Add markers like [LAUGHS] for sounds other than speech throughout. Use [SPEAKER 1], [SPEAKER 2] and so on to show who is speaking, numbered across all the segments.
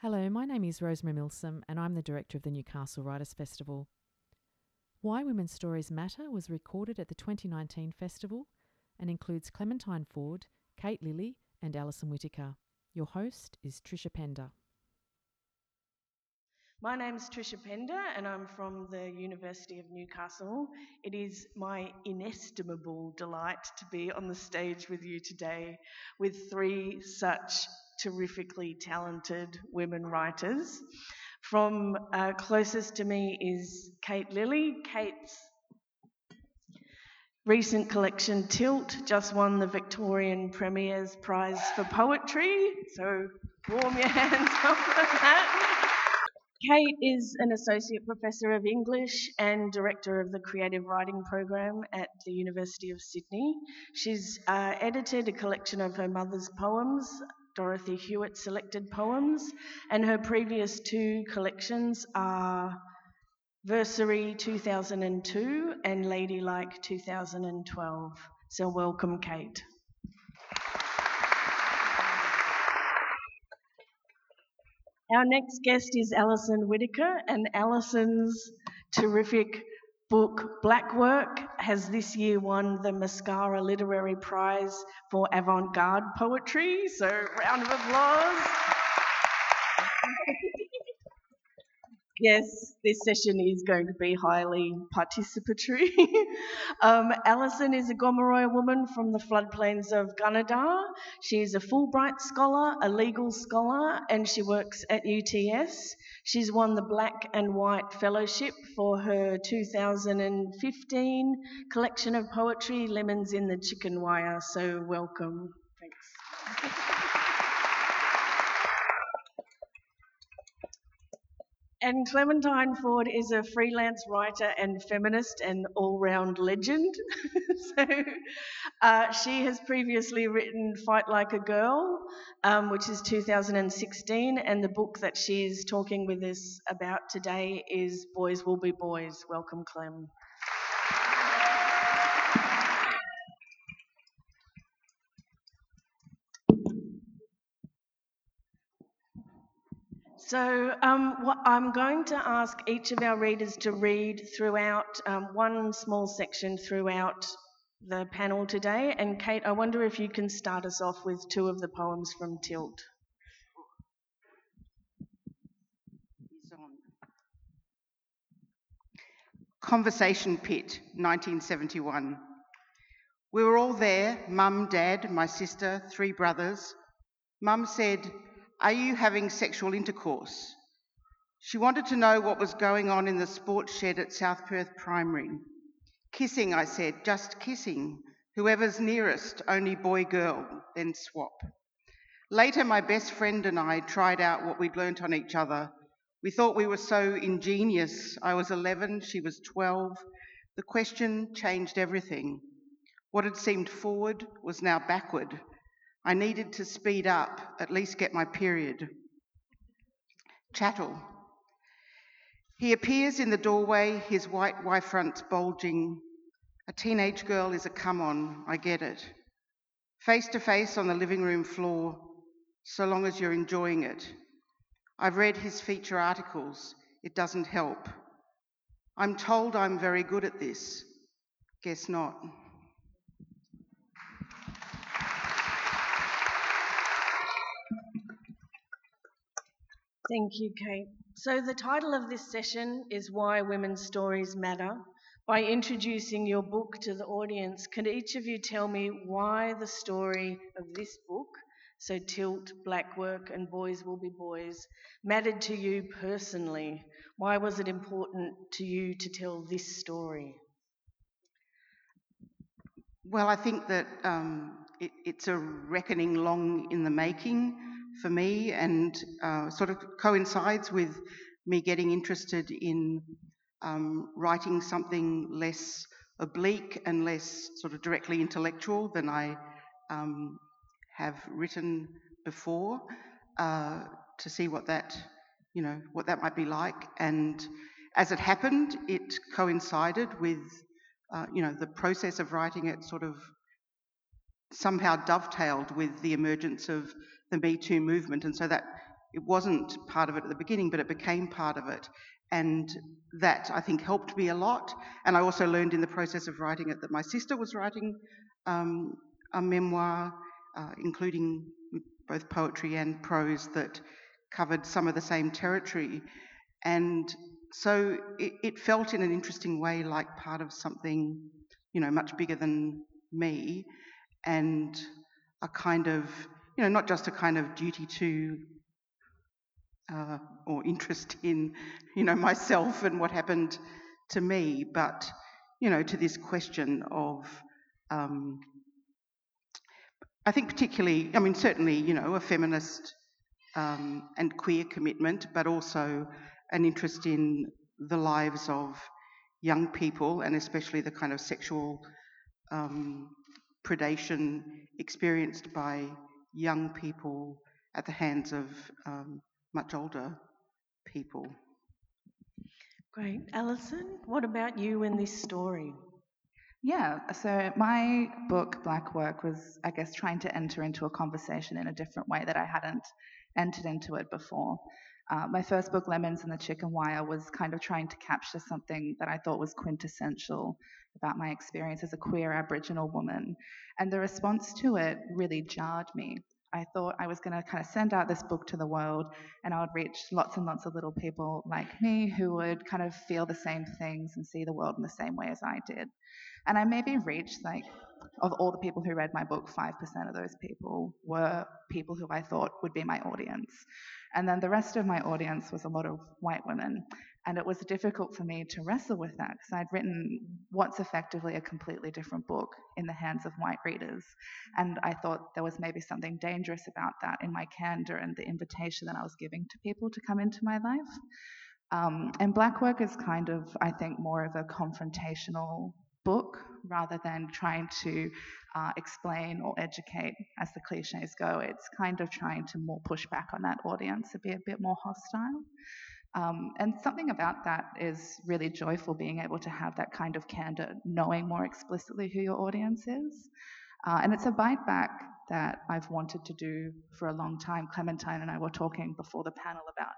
[SPEAKER 1] Hello, my name is Rosemary Milsom, and I'm the director of the Newcastle Writers Festival. Why Women's Stories Matter was recorded at the 2019 festival and includes Clementine Ford, Kate Lilley, and Alison Whittaker. Your host is Trisha Pender.
[SPEAKER 2] My name is Trisha Pender and I'm from the University of Newcastle. It is my inestimable delight to be on the stage with you today with three such terrifically talented women writers. From uh, closest to me is Kate Lilley. Kate's recent collection Tilt just won the Victorian Premier's Prize for Poetry, so warm your [LAUGHS] hands up for that. Kate is an Associate Professor of English and Director of the Creative Writing Program at the University of Sydney. She's uh, edited a collection of her mother's poems, Dorothy Hewett selected poems, and her previous two collections are Versary 2002 and Ladylike 2012. So, welcome, Kate. Our next guest is Alison Whittaker, and Alison's terrific book Black Work has this year won the Mascara Literary Prize for Avant Garde Poetry. So, round of applause. Yes, this session is going to be highly participatory. [LAUGHS] um, Alison is a Gomeroi woman from the floodplains of Gunnedah. She is a Fulbright scholar, a legal scholar, and she works at UTS. She's won the Black and Write Fellowship for her 2015 collection of poetry, Lemons in the Chicken Wire. So, welcome. Thanks. [LAUGHS] And Clementine Ford is a freelance writer and feminist and all round legend. [LAUGHS] so uh, she has previously written Fight Like a Girl, um, which is 2016, and the book that she's talking with us about today is Boys Will Be Boys. Welcome, Clem. So um, I'm going to ask each of our readers to read throughout um, one small section throughout the panel today. And Kate, I wonder if you can start us off with two of the poems from Tilt.
[SPEAKER 3] Conversation Pit, 1971. We were all there mum, dad, my sister, three brothers. Mum said, are you having sexual intercourse? She wanted to know what was going on in the sports shed at South Perth Primary. Kissing, I said, just kissing. Whoever's nearest, only boy girl, then swap. Later, my best friend and I tried out what we'd learnt on each other. We thought we were so ingenious. I was 11, she was 12. The question changed everything. What had seemed forward was now backward. I needed to speed up, at least get my period. Chattel. He appears in the doorway, his white Y fronts bulging. A teenage girl is a come on, I get it. Face to face on the living room floor, so long as you're enjoying it. I've read his feature articles, it doesn't help. I'm told I'm very good at this. Guess not.
[SPEAKER 2] Thank you, Kate. So, the title of this session is Why Women's Stories Matter. By introducing your book to the audience, can each of you tell me why the story of this book, so Tilt, Black Work, and Boys Will Be Boys, mattered to you personally? Why was it important to you to tell this story?
[SPEAKER 3] Well, I think that um, it, it's a reckoning long in the making for me and uh, sort of coincides with me getting interested in um, writing something less oblique and less sort of directly intellectual than I um, have written before uh, to see what that you know what that might be like. And as it happened it coincided with uh, you know the process of writing it sort of somehow dovetailed with the emergence of the Me Too movement, and so that it wasn't part of it at the beginning, but it became part of it. And that I think helped me a lot. And I also learned in the process of writing it that my sister was writing um, a memoir, uh, including both poetry and prose, that covered some of the same territory. And so it, it felt in an interesting way like part of something, you know, much bigger than me and a kind of, you know, not just a kind of duty to uh, or interest in, you know, myself and what happened to me, but, you know, to this question of, um, I think particularly, I mean, certainly, you know, a feminist um, and queer commitment, but also an interest in the lives of young people and especially the kind of sexual um, predation experienced by young people at the hands of um, much older people.
[SPEAKER 2] Great. Alison, what about you in this story?
[SPEAKER 4] Yeah, so my book, Black Work, was, I guess, trying to enter into a conversation in a different way that I hadn't entered into it before. Uh, my first book, Lemons and the Chicken Wire, was kind of trying to capture something that I thought was quintessential about my experience as a queer Aboriginal woman. And the response to it really jarred me. I thought I was going to kind of send out this book to the world and I would reach lots and lots of little people like me who would kind of feel the same things and see the world in the same way as I did. And I maybe reached like, of all the people who read my book, 5% of those people were people who I thought would be my audience. And then the rest of my audience was a lot of white women. And it was difficult for me to wrestle with that because I'd written what's effectively a completely different book in the hands of white readers. And I thought there was maybe something dangerous about that in my candor and the invitation that I was giving to people to come into my life. Um, and Black Work is kind of, I think, more of a confrontational book rather than trying to uh, explain or educate as the cliches go. It's kind of trying to more push back on that audience to be a bit more hostile. Um, and something about that is really joyful being able to have that kind of candor, knowing more explicitly who your audience is. Uh, and it's a bite back that I've wanted to do for a long time. Clementine and I were talking before the panel about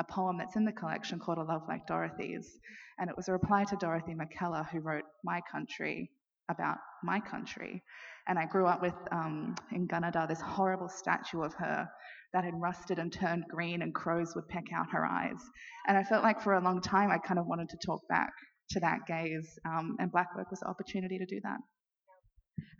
[SPEAKER 4] a poem that's in the collection called A Love Like Dorothy's. And it was a reply to Dorothy Mackellar, who wrote My Country about my country. And I grew up with, um, in Gunnedah, this horrible statue of her that had rusted and turned green, and crows would peck out her eyes. And I felt like for a long time I kind of wanted to talk back to that gaze, um, and Black Work was the opportunity to do that.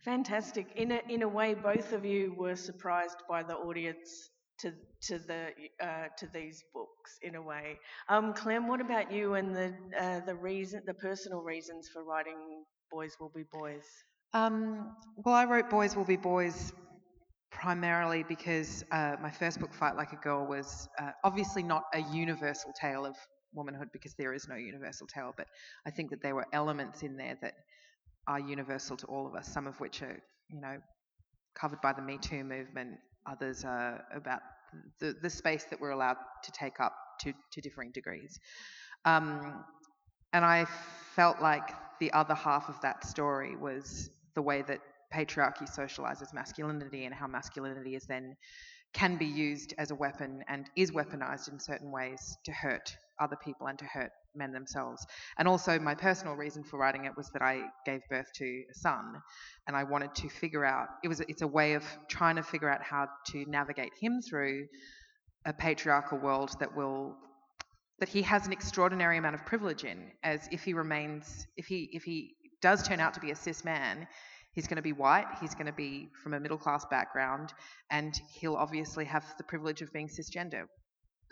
[SPEAKER 2] Fantastic. In a, in a way, both of you were surprised by the audience to to the uh, to these books in a way. Um, Clem, what about you and the uh, the reason the personal reasons for writing Boys Will Be Boys?
[SPEAKER 5] Um, well, I wrote Boys Will Be Boys primarily because uh, my first book, Fight Like a Girl, was uh, obviously not a universal tale of womanhood because there is no universal tale, but I think that there were elements in there that are universal to all of us, some of which are, you know, covered by the Me Too movement, others are about the, the space that we're allowed to take up to, to differing degrees. Um, and I felt like the other half of that story was the way that patriarchy socializes masculinity and how masculinity is then can be used as a weapon and is weaponized in certain ways to hurt other people and to hurt men themselves. And also, my personal reason for writing it was that I gave birth to a son, and I wanted to figure out it was it's a way of trying to figure out how to navigate him through a patriarchal world that will that he has an extraordinary amount of privilege in as if he remains if he if he does turn out to be a cis man He's going to be white, he's going to be from a middle class background, and he'll obviously have the privilege of being cisgender.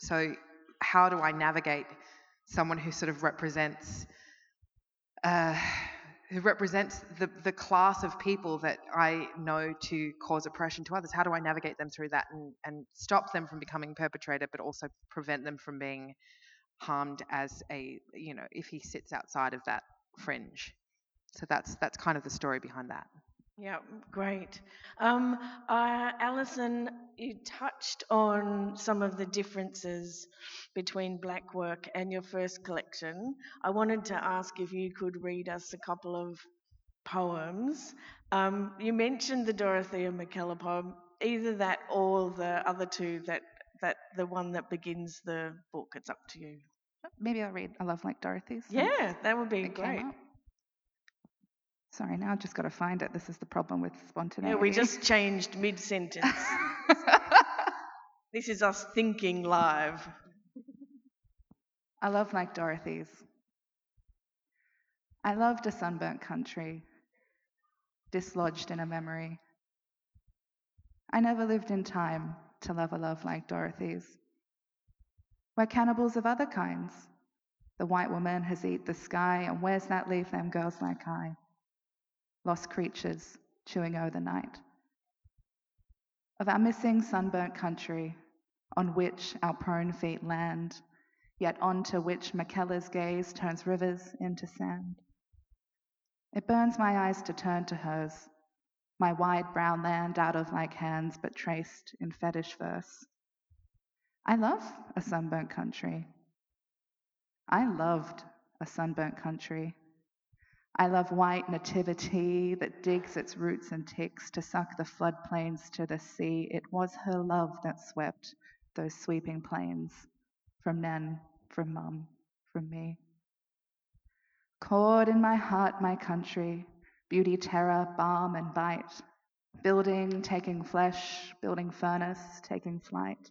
[SPEAKER 5] So, how do I navigate someone who sort of represents uh, who represents the, the class of people that I know to cause oppression to others? How do I navigate them through that and, and stop them from becoming perpetrator, but also prevent them from being harmed as a, you know, if he sits outside of that fringe? So that's that's kind of the story behind that.
[SPEAKER 2] Yeah, great. Um, uh, Alison, you touched on some of the differences between Black Work and your first collection. I wanted to ask if you could read us a couple of poems. Um, you mentioned the Dorothea Mackellar poem, either that or the other two that that the one that begins the book? It's up to you.
[SPEAKER 4] Maybe I'll read A Love Like Dorothy's.
[SPEAKER 2] Yeah, that would be great.
[SPEAKER 4] Sorry, now I've just got to find it. This is the problem with spontaneity.
[SPEAKER 2] Yeah, we just changed mid sentence. [LAUGHS] this is us thinking live.
[SPEAKER 4] I love like Dorothy's. I loved a sunburnt country, dislodged in a memory. I never lived in time to love a love like Dorothy's. We're cannibals of other kinds. The white woman has eat the sky, and where's that leave them girls like I? Lost creatures chewing o'er the night. Of our missing sunburnt country, on which our prone feet land, yet onto which Mackellar's gaze turns rivers into sand. It burns my eyes to turn to hers, my wide brown land out of like hands but traced in fetish verse. I love a sunburnt country. I loved a sunburnt country. I love white nativity that digs its roots and ticks to suck the floodplains to the sea. It was her love that swept those sweeping plains from Nan, from Mum, from me. Cord in my heart, my country, beauty, terror, balm, and bite. Building, taking flesh, building furnace, taking flight.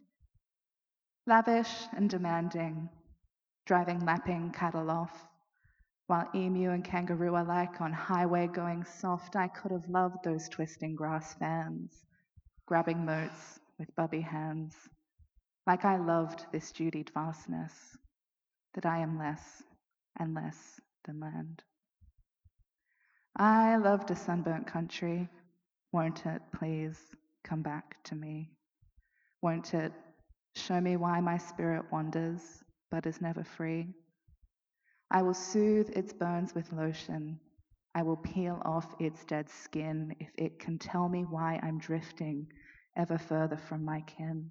[SPEAKER 4] Lavish and demanding, driving lapping cattle off. While emu and kangaroo alike on highway going soft, I could have loved those twisting grass fans, grabbing moats with bubby hands, like I loved this jutied vastness, that I am less and less than land. I loved a sunburnt country. Won't it please come back to me? Won't it show me why my spirit wanders but is never free? I will soothe its burns with lotion. I will peel off its dead skin if it can tell me why I'm drifting ever further from my kin.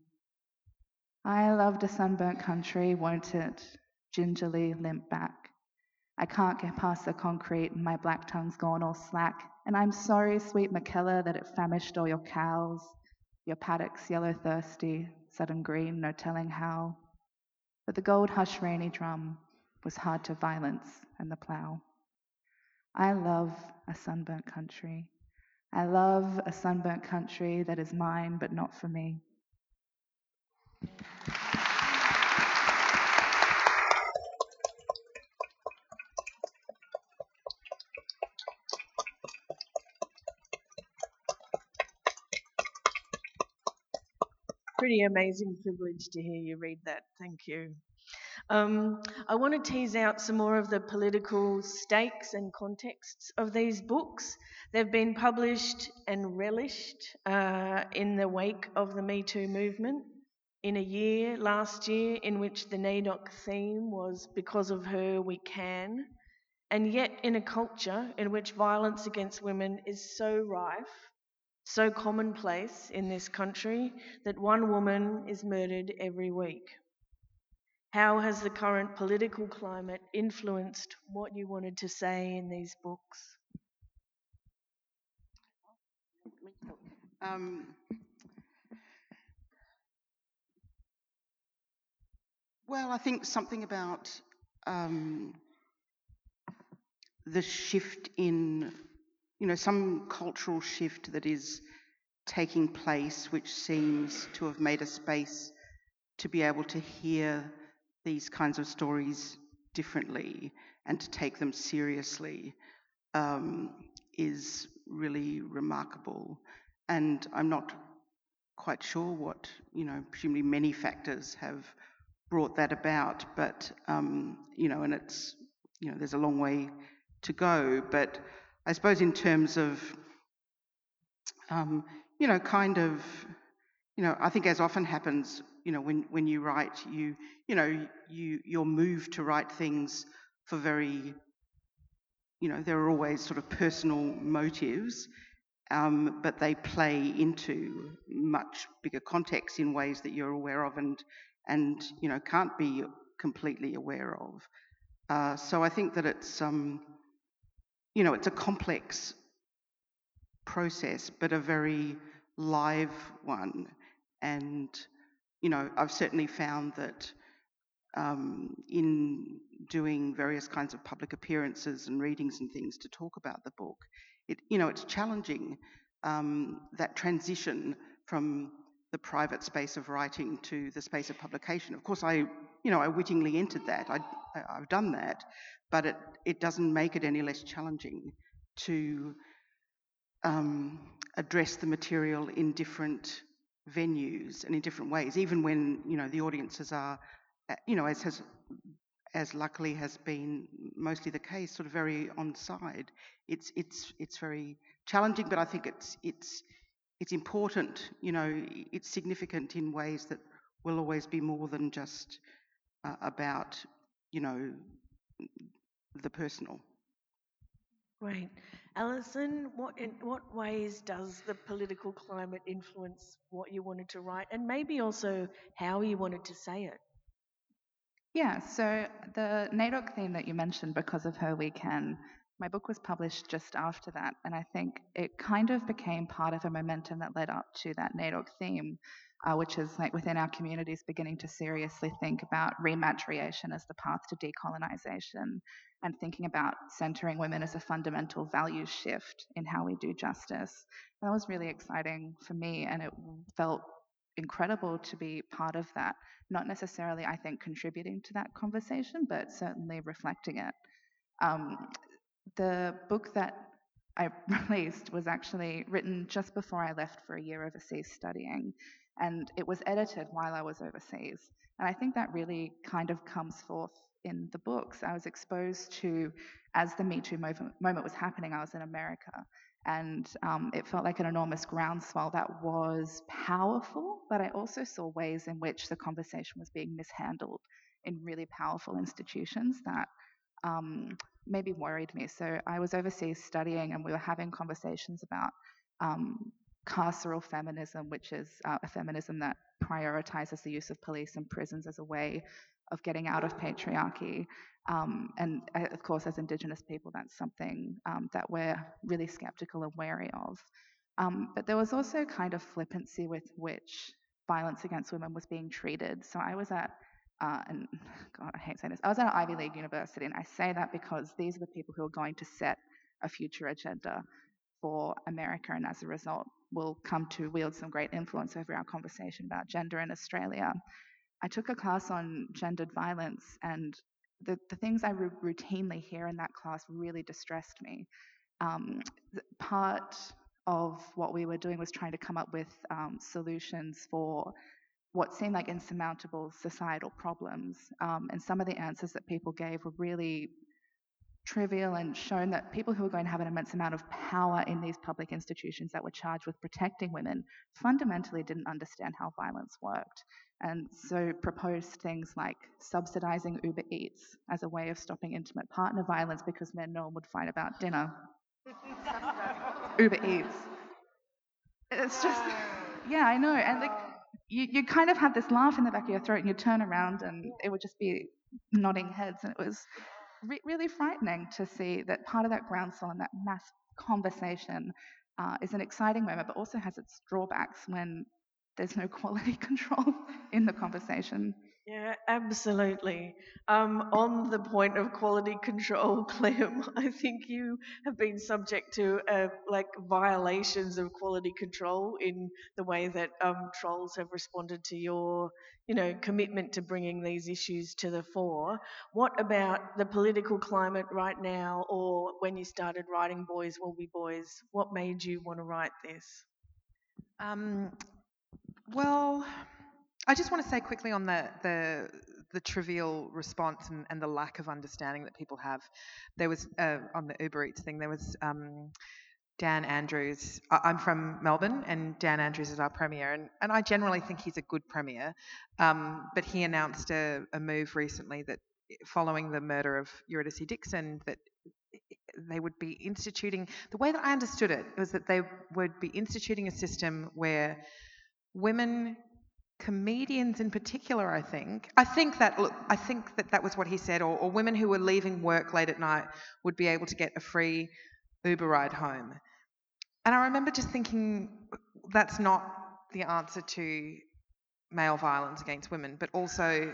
[SPEAKER 4] I loved a sunburnt country, won't it gingerly limp back? I can't get past the concrete and my black tongue's gone all slack. And I'm sorry, sweet Mackellar, that it famished all your cows, your paddocks yellow thirsty, sudden green, no telling how. But the gold hush rainy drum was hard to violence and the plough. I love a sunburnt country. I love a sunburnt country that is mine but not for me.
[SPEAKER 2] Pretty amazing privilege to hear you read that. Thank you. Um, I want to tease out some more of the political stakes and contexts of these books. They've been published and relished uh, in the wake of the Me Too movement in a year, last year, in which the NAIDOC theme was Because of Her We Can, and yet in a culture in which violence against women is so rife, so commonplace in this country, that one woman is murdered every week. How has the current political climate influenced what you wanted to say in these books?
[SPEAKER 3] Um, well, I think something about um, the shift in, you know, some cultural shift that is taking place, which seems to have made a space to be able to hear these kinds of stories differently and to take them seriously um, is really remarkable. And I'm not quite sure what, you know, presumably many factors have brought that about, but, um, you know, and it's, you know, there's a long way to go. But I suppose in terms of, um, you know, kind of, you know, I think as often happens, you know, when, when you write, you, you know, you, you're moved to write things for very, you know, there are always sort of personal motives, um, but they play into much bigger contexts in ways that you're aware of and, and you know, can't be completely aware of. Uh, so I think that it's, um, you know, it's a complex process, but a very live one. And you know, I've certainly found that um, in doing various kinds of public appearances and readings and things to talk about the book, it, you know, it's challenging um, that transition from the private space of writing to the space of publication. Of course, I, you know, I wittingly entered that. I, have done that, but it, it doesn't make it any less challenging to um, address the material in different venues and in different ways, even when you know the audiences are, uh, you know, as has as luckily has been mostly the case, sort of very on side. It's it's it's very challenging, but I think it's it's it's important. You know, it's significant in ways that will always be more than just uh, about you know the personal.
[SPEAKER 2] Right. Alison, what in what ways does the political climate influence what you wanted to write and maybe also how you wanted to say it?
[SPEAKER 4] Yeah, so the NAIDOC theme that you mentioned, Because of Her We Can, my book was published just after that, and I think it kind of became part of a momentum that led up to that NAIDOC theme, uh, which is like within our communities beginning to seriously think about rematriation as the path to decolonization and thinking about centering women as a fundamental value shift in how we do justice. That was really exciting for me, and it felt incredible to be part of that. Not necessarily, I think, contributing to that conversation, but certainly reflecting it. Um, the book that I [LAUGHS] released was actually written just before I left for a year overseas studying, and it was edited while I was overseas. And I think that really kind of comes forth in the books. I was exposed to, as the Me Too moment, was happening, I was in America. And um, it felt like an enormous groundswell that was powerful, but I also saw ways in which the conversation was being mishandled in really powerful institutions that um, maybe worried me. So I was overseas studying, and we were having conversations about um, carceral feminism, which is uh, a feminism that prioritizes the use of police and prisons as a way of getting out of patriarchy. Um, and uh, of course, as Indigenous people, that's something um, that we're really skeptical and wary of. Um, but there was also kind of flippancy with which violence against women was being treated. So I was at, uh, and [LAUGHS] God, I hate saying this, I was at an Ivy League university, and I say that because these are the people who are going to set a future agenda for America, and as a result, will come to wield some great influence over our conversation about gender in Australia. I took a class on gendered violence, and the, the things I r- routinely hear in that class really distressed me. Um, part of what we were doing was trying to come up with um, solutions for what seemed like insurmountable societal problems. Um, and some of the answers that people gave were really trivial and shown that people who were going to have an immense amount of power in these public institutions that were charged with protecting women fundamentally didn't understand how violence worked and so proposed things like subsidizing Uber Eats as a way of stopping intimate partner violence because men no one would fight about dinner. Uber Eats. It's just, yeah, I know. And like, you, you kind of have this laugh in the back of your throat and you turn around and it would just be nodding heads. And it was re- really frightening to see that part of that groundswell and that mass conversation uh, is an exciting moment, but also has its drawbacks when there's no [LAUGHS] quality control in the conversation.
[SPEAKER 2] Yeah, absolutely. Um, on the point of quality control, [LAUGHS] Clem, I think you have been subject to uh, like violations of quality control in the way that um, trolls have responded to your, you know, commitment to bringing these issues to the fore. What about the political climate right now, or when you started writing Boys Will Be Boys? What made you want to write this?
[SPEAKER 5] Um, well, I just want to say quickly on the the, the trivial response and, and, the lack of understanding that people have. There was uh, on the Uber Eats thing. There was um, Dan Andrews. I'm from Melbourne, and Dan Andrews is our premier, and, and I generally think he's a good premier. Um, but he announced a, a move recently that, following the murder of Eurydice Dixon, that they would be instituting. The way that I understood it was that they would be instituting a system where women comedians in particular i think i think that look i think that that was what he said or, or, women who were leaving work late at night would be able to get a free uber ride home and i remember just thinking that's not the answer to male violence against women, but also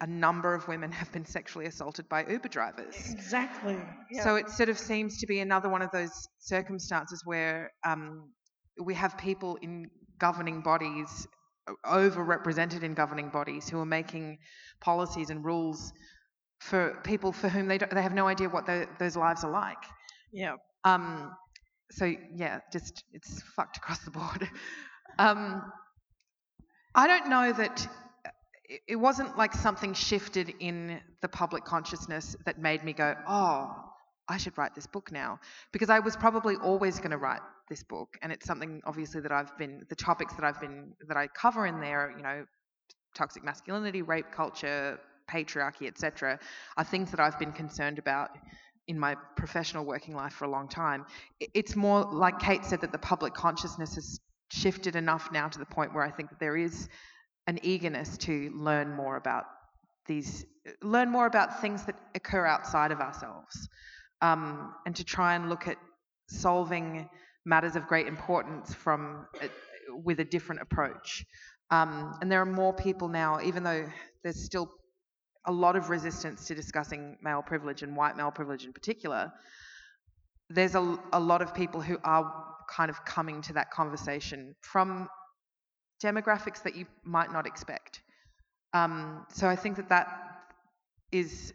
[SPEAKER 5] a number of women have been sexually assaulted by Uber drivers.
[SPEAKER 2] Exactly.
[SPEAKER 5] So it sort of seems to be another one of those circumstances where um, we have people in governing bodies, overrepresented in governing bodies, who are making policies and rules for people for whom they, they have no idea what the, those lives are like.
[SPEAKER 2] yeah.
[SPEAKER 5] Um, so yeah, just it's fucked across the board. [LAUGHS] um, I don't know that it, it wasn't like something shifted in the public consciousness that made me go, oh, I should write this book now, because I was probably always going to write this book, and it's something obviously that I've been the topics that I've been that I cover in there, you know, toxic masculinity, rape culture, patriarchy, etc., are things that I've been concerned about in my professional working life for a long time. It's more like Kate said that the public consciousness has shifted enough now to the point where I think that there is an eagerness to learn more about these, learn more about things that occur outside of ourselves, um, and to try and look at solving matters of great importance from a, with a different approach. Um, and there are more people now, even though there's still a lot of resistance to discussing male privilege and white male privilege in particular, there's a, a lot of people who are kind of coming to that conversation from demographics that you might not expect. Um, so I think that that is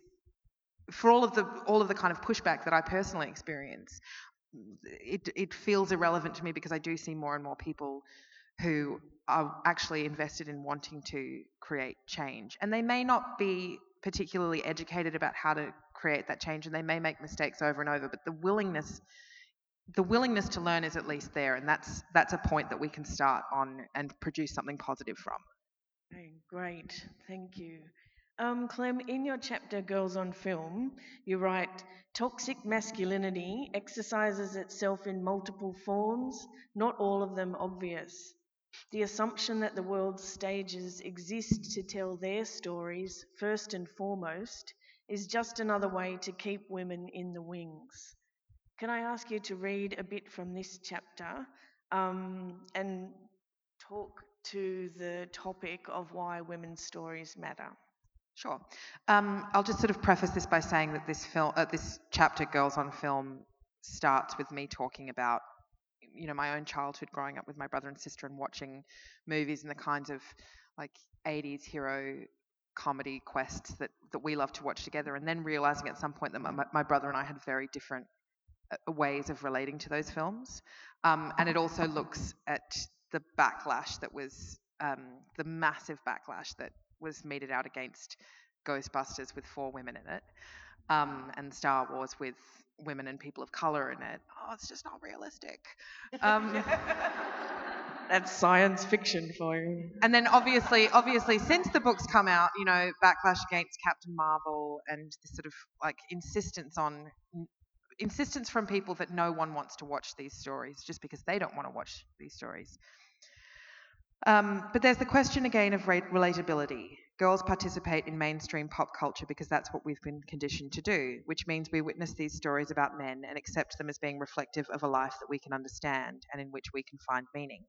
[SPEAKER 5] for all of the all of the kind of pushback that I personally experience. It it feels irrelevant to me because I do see more and more people who are actually invested in wanting to create change. And they may not be particularly educated about how to create that change and they may make mistakes over and over, but the willingness the willingness to learn is at least there and that's that's a point that we can start on and produce something positive from.
[SPEAKER 2] Great, thank you. Um, Clem, in your chapter Girls on Film, you write toxic masculinity exercises itself in multiple forms, not all of them obvious. The assumption that the world's stages exist to tell their stories, first and foremost, is just another way to keep women in the wings. Can I ask you to read a bit from this chapter um, and talk to the topic of why women's stories matter?
[SPEAKER 5] Sure. Um, I'll just sort of preface this by saying that this film, uh, this chapter, Girls on Film, starts with me talking about you know my own childhood growing up with my brother and sister and watching movies and the kinds of like 80s hero comedy quests that that we love to watch together and then realizing at some point that my, my brother and I had very different uh, ways of relating to those films um, and it also looks at the backlash that was um, the massive backlash that was meted out against Ghostbusters with four women in it um, and Star Wars with women and people of color in it. Oh, it's just not realistic. Um, [LAUGHS]
[SPEAKER 2] That's science fiction for you.
[SPEAKER 5] and then obviously, obviously, since the books come out, you know, backlash against Captain Marvel and the sort of like insistence on insistence from people that no one wants to watch these stories just because they don't want to watch these stories. Um, but there's the question again of relatability. Girls participate in mainstream pop culture because that's what we've been conditioned to do, which means we witness these stories about men and accept them as being reflective of a life that we can understand and in which we can find meaning.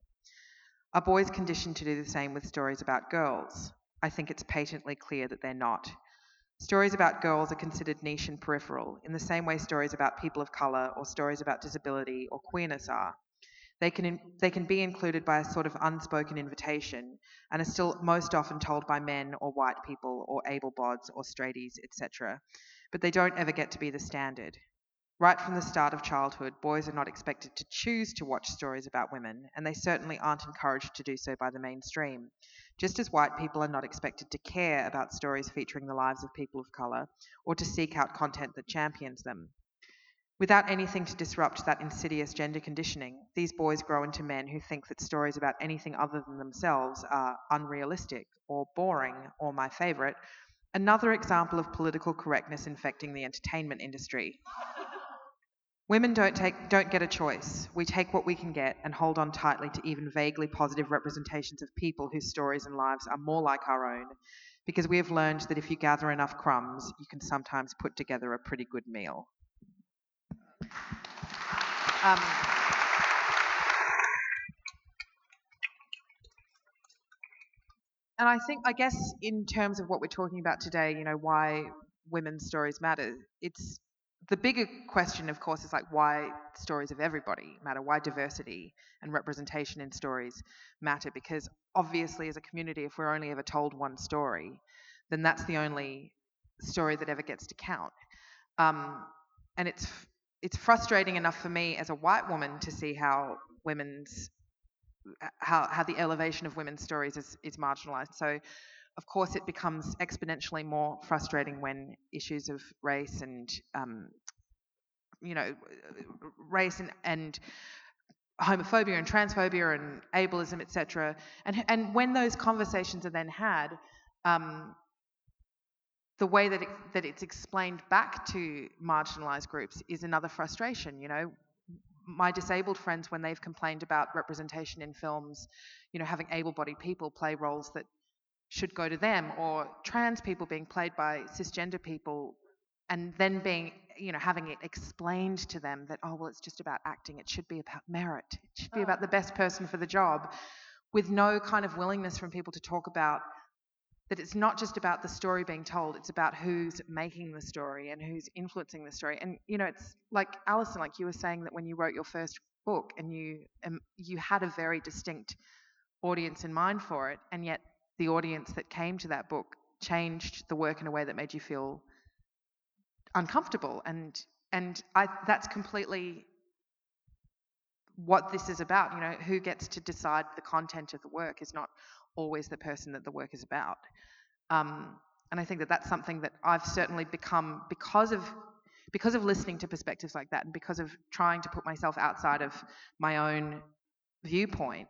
[SPEAKER 5] Are boys conditioned to do the same with stories about girls? I think it's patently clear that they're not. Stories about girls are considered niche and peripheral, in the same way stories about people of colour or stories about disability or queerness are. They can, they can be included by a sort of unspoken invitation and are still most often told by men or white people or able bods or straighties, etc. But they don't ever get to be the standard. Right from the start of childhood, boys are not expected to choose to watch stories about women, and they certainly aren't encouraged to do so by the mainstream. Just as white people are not expected to care about stories featuring the lives of people of colour, or to seek out content that champions them. Without anything to disrupt that insidious gender conditioning, these boys grow into men who think that stories about anything other than themselves are unrealistic or boring or my favourite. Another example of political correctness infecting the entertainment industry. Women don't take don't get a choice. We take what we can get and hold on tightly to even vaguely positive representations of people whose stories and lives are more like our own because we have learned that if you gather enough crumbs, you can sometimes put together a pretty good meal. Um, and I think, I guess, in terms of what we're talking about today, you know, why women's stories matter, it's the bigger question, of course, is like why stories of everybody matter, why diversity and representation in stories matter. Because obviously, as a community, if we're only ever told one story, then that's the only story that ever gets to count. Um, and it's it's frustrating enough for me as a white woman to see how women's how how the elevation of women's stories is is marginalized. So of course it becomes exponentially more frustrating when issues of race and um, you know race and, and homophobia and transphobia and ableism etc and and when those conversations are then had um, the way that, it, that it's explained back to marginalized groups is another frustration. You know, my disabled friends, when they've complained about representation in films, you know, having able bodied people play roles that should go to them, or trans people being played by cisgender people, and then being, you know, having it explained to them that, oh, well, it's just about acting, it should be about merit, it should be about oh. the best person for the job, with no kind of willingness from people to talk about that it's not just about the story being told, it's about who's making the story and who's influencing the story. And you know, it's like Alison, like you were saying that when you wrote your first book and you um, you had a very distinct audience in mind for it, and yet the audience that came to that book changed the work in a way that made you feel uncomfortable. And and I that's completely what this is about. You know, who gets to decide the content of the work is not always the person that the work is about. Um, and I think that that's something that I've certainly become because of because of listening to perspectives like that and because of trying to put myself outside of my own viewpoint.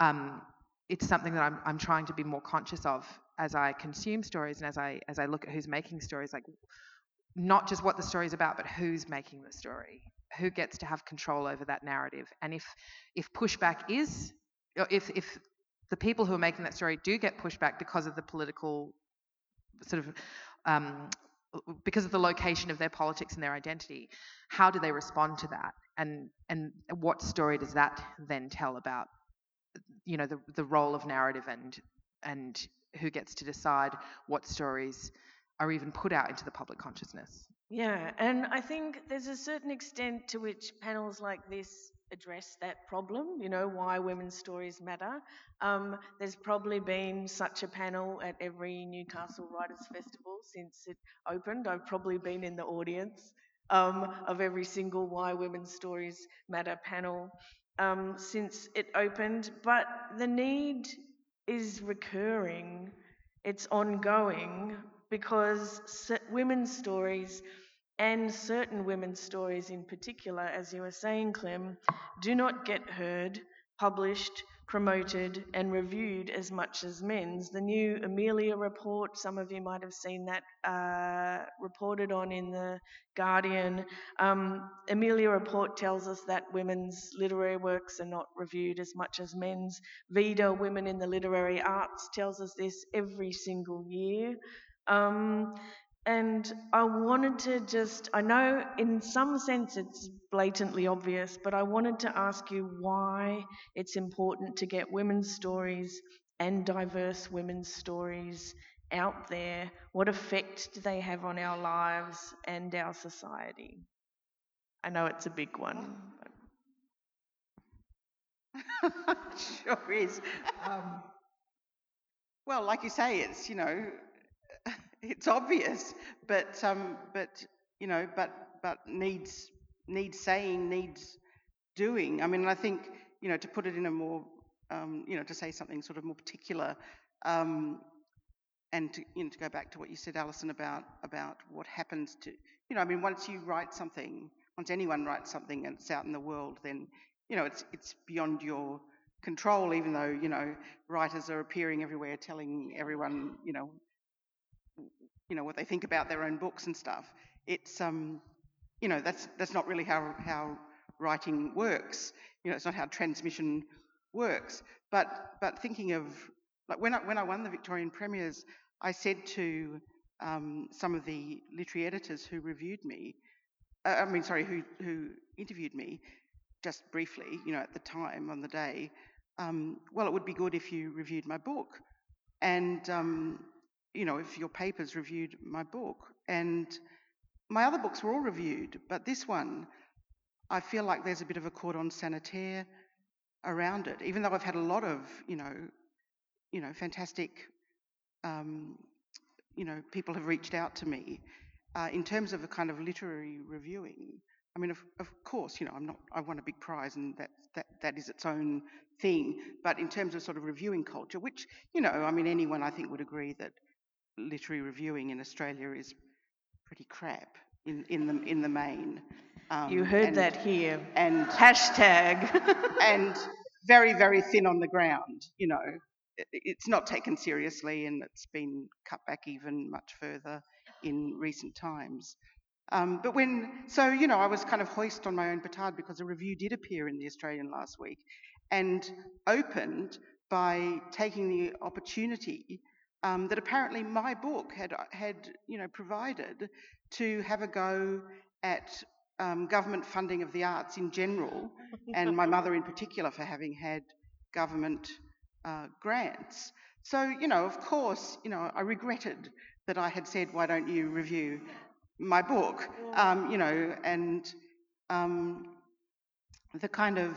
[SPEAKER 5] Um, it's something that I'm, I'm trying to be more conscious of as I consume stories and as I as I look at who's making stories, like not just what the story is about, but who's making the story, who gets to have control over that narrative, and if if pushback is if if the people who are making that story do get pushback because of the political sort of um, because of the location of their politics and their identity. How do they respond to that? And and what story does that then tell about you know the the role of narrative and and who gets to decide what stories are even put out into the public consciousness?
[SPEAKER 2] Yeah, and I think there's a certain extent to which panels like this address that problem, you know, why women's stories matter. Um, there's probably been such a panel at every Newcastle Writers Festival since it opened. I've probably been in the audience um, of every single Why Women's Stories Matter panel um, since it opened, but the need is recurring, it's ongoing because women's stories and certain women's stories in particular, as you were saying, Clem, do not get heard, published, promoted, and reviewed as much as men's. The new Amelia report, some of you might have seen that uh, reported on in The Guardian. Um, Amelia report tells us that women's literary works are not reviewed as much as men's. VIDA, Women in the Literary Arts, tells us this every single year. Um, and I wanted to just, I know in some sense it's blatantly obvious, but I wanted to ask you why it's important to get women's stories and diverse women's stories out there. What effect do they have on our lives and our society? I know it's a big one. [LAUGHS]
[SPEAKER 3] sure is. Um, well, like you say, it's, you know, it's obvious, but um, but you know, but but needs needs saying, needs doing. I mean, I think you know to put it in a more um, you know to say something sort of more particular. Um, and to, you know, to go back to what you said, Alison, about about what happens to you know, I mean, once you write something, once anyone writes something and it's out in the world, then you know it's it's beyond your control. Even though you know writers are appearing everywhere, telling everyone you know you know what they think about their own books and stuff. It's um, you know that's that's not really how how writing works. You know, it's not how transmission works. But but thinking of like when I when I won the Victorian premiers, I said to um, some of the literary editors who reviewed me, uh, I mean, sorry, who who interviewed me, just briefly, you know, at the time on the day. Um, well, it would be good if you reviewed my book and um, you know, if your papers reviewed my book, and my other books were all reviewed, but this one, I feel like there's a bit of a cordon sanitaire around it, even though I've had a lot of, you know, you know, fantastic, um, you know, people have reached out to me. Uh, in terms of a kind of literary reviewing, I mean, of, of course, you know, I'm not, I won a big prize and that, that, that is its own thing. But in terms of sort of reviewing culture, which, you know, I mean, anyone I think would agree that literary reviewing in Australia is pretty crap in, in, the, in the main. Um,
[SPEAKER 2] You heard
[SPEAKER 3] and-
[SPEAKER 2] that here.
[SPEAKER 3] And,
[SPEAKER 2] Hashtag. [LAUGHS]
[SPEAKER 3] and very, very thin on the ground, you know. It- It's not taken seriously and it's been cut back even much further in recent times. Um, but when, so, you know, I was kind of hoist on my own petard because a review did appear in the Australian last week and opened by taking the opportunity um, that apparently my book had, had, you know, provided to have a go at um, government funding of the arts in general, and my [LAUGHS] mother in particular for having had government uh, grants. So, you know, of course, you know, I regretted that I had said, why don't you review my book? Um, you know, and um, the kind of,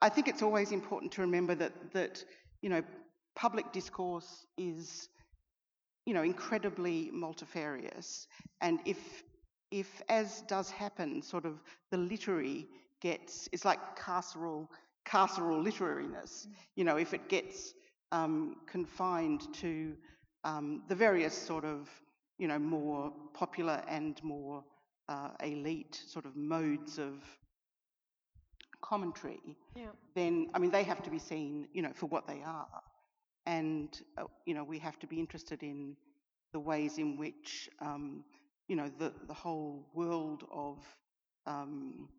[SPEAKER 3] I think it's always important to remember that, that, you know, public discourse is, you know, incredibly multifarious. And if, if as does happen, sort of the literary gets, it's like carceral, carceral literariness. You know, if it gets um, confined to um, the various sort of, you know, more popular and more uh, elite sort of modes of commentary,
[SPEAKER 2] Yeah.
[SPEAKER 3] then, I mean, they have to be seen, you know, for what they are. And, uh, you know, we have to be interested in the ways in which, um, you know, the, the whole world of, um,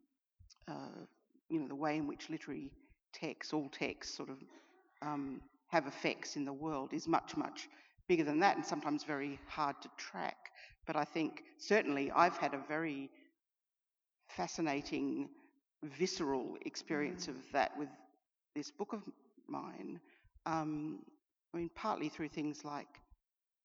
[SPEAKER 3] uh, you know, the way in which literary texts, all texts, sort of um, have effects in the world is much, much bigger than that and sometimes very hard to track. But I think certainly I've had a very fascinating, visceral experience of that with this book of mine. Um, I mean, partly through things like,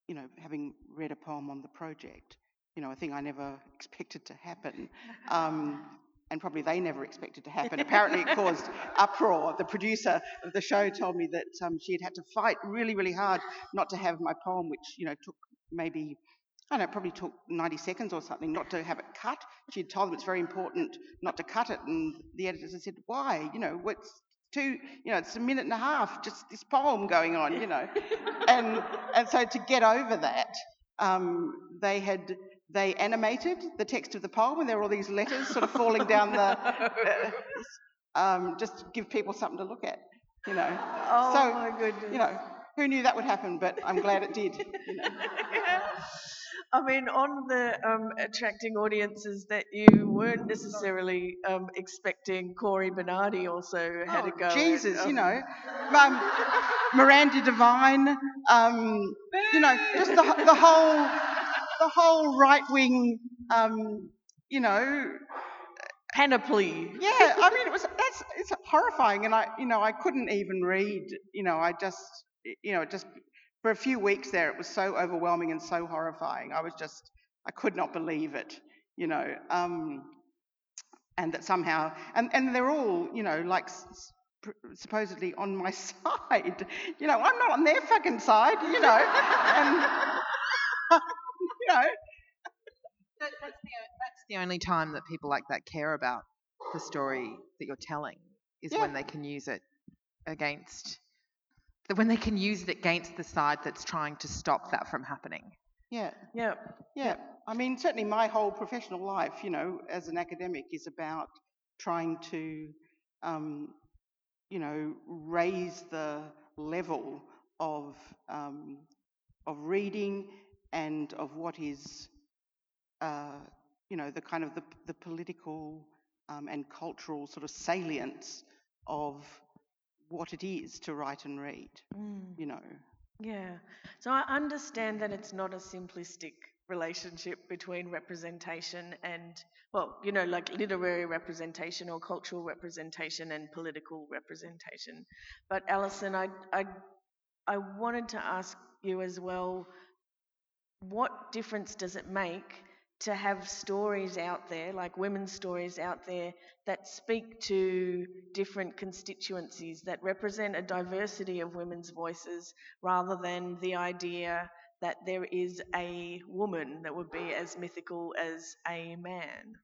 [SPEAKER 3] you know, having read a poem on the project, you know, a thing I never expected to happen. Um, and probably they never expected to happen. Apparently, it caused [LAUGHS] uproar. The producer of the show told me that um, she had had to fight really, really hard not to have my poem, which you know took maybe I don't know, probably took 90 seconds or something, not to have it cut. She had told them it's very important not to cut it, and the editors had said, "Why? You know, what's two? You know, it's a minute and a half, just this poem going on, you know." [LAUGHS] and and so to get over that, um, they had they animated the text of the poem, and there were all these letters sort of falling down the, [LAUGHS] uh, um, just to give people something to look at, you know.
[SPEAKER 2] Oh
[SPEAKER 3] so,
[SPEAKER 2] my goodness.
[SPEAKER 3] you know, who knew that would happen? But I'm glad it did. You know. [LAUGHS]
[SPEAKER 2] I mean, on the um, attracting audiences that you weren't necessarily um, expecting, Cory Bernardi also had a go. at,
[SPEAKER 3] Oh, Jesus, you
[SPEAKER 2] um,
[SPEAKER 3] know, um, Miranda Devine, um, you know, just the, the whole, the whole right wing, um, you know,
[SPEAKER 2] panoply.
[SPEAKER 3] yeah. I mean, it was that's it's horrifying, and I, you know, I couldn't even read. You know, I just, you know, just for a few weeks there, it was so overwhelming and so horrifying. I was just, I could not believe it. You know. Um, and that somehow, and, and they're all, you know, like s- supposedly on my [LAUGHS] side. You know, I'm not on their fucking side, you know. and, [LAUGHS] you know,
[SPEAKER 5] That, that's, the, that's the only time that people like that care about the story that you're telling is
[SPEAKER 3] Yeah.
[SPEAKER 5] when they can use it against that when they can use it against the side that's trying to stop that from happening.
[SPEAKER 3] yeah,
[SPEAKER 2] Yeah.
[SPEAKER 3] yeah. I mean, certainly my whole professional life, you know, as an academic, is about trying to, um, you know, raise the level of um, of reading and of what is, uh, you know, the kind of the, the political um, and cultural sort of salience of what it is to write and read. Mm. You know.
[SPEAKER 2] Yeah. So I understand that it's not a simplistic relationship between representation and, well, you know, like literary representation or cultural representation and political representation. But Alison, I, I I wanted to ask you as well what difference does it make to have stories out there, like women's stories out there, that speak to different constituencies, that represent a diversity of women's voices, rather than the idea that there is a woman that would be as mythical as a man?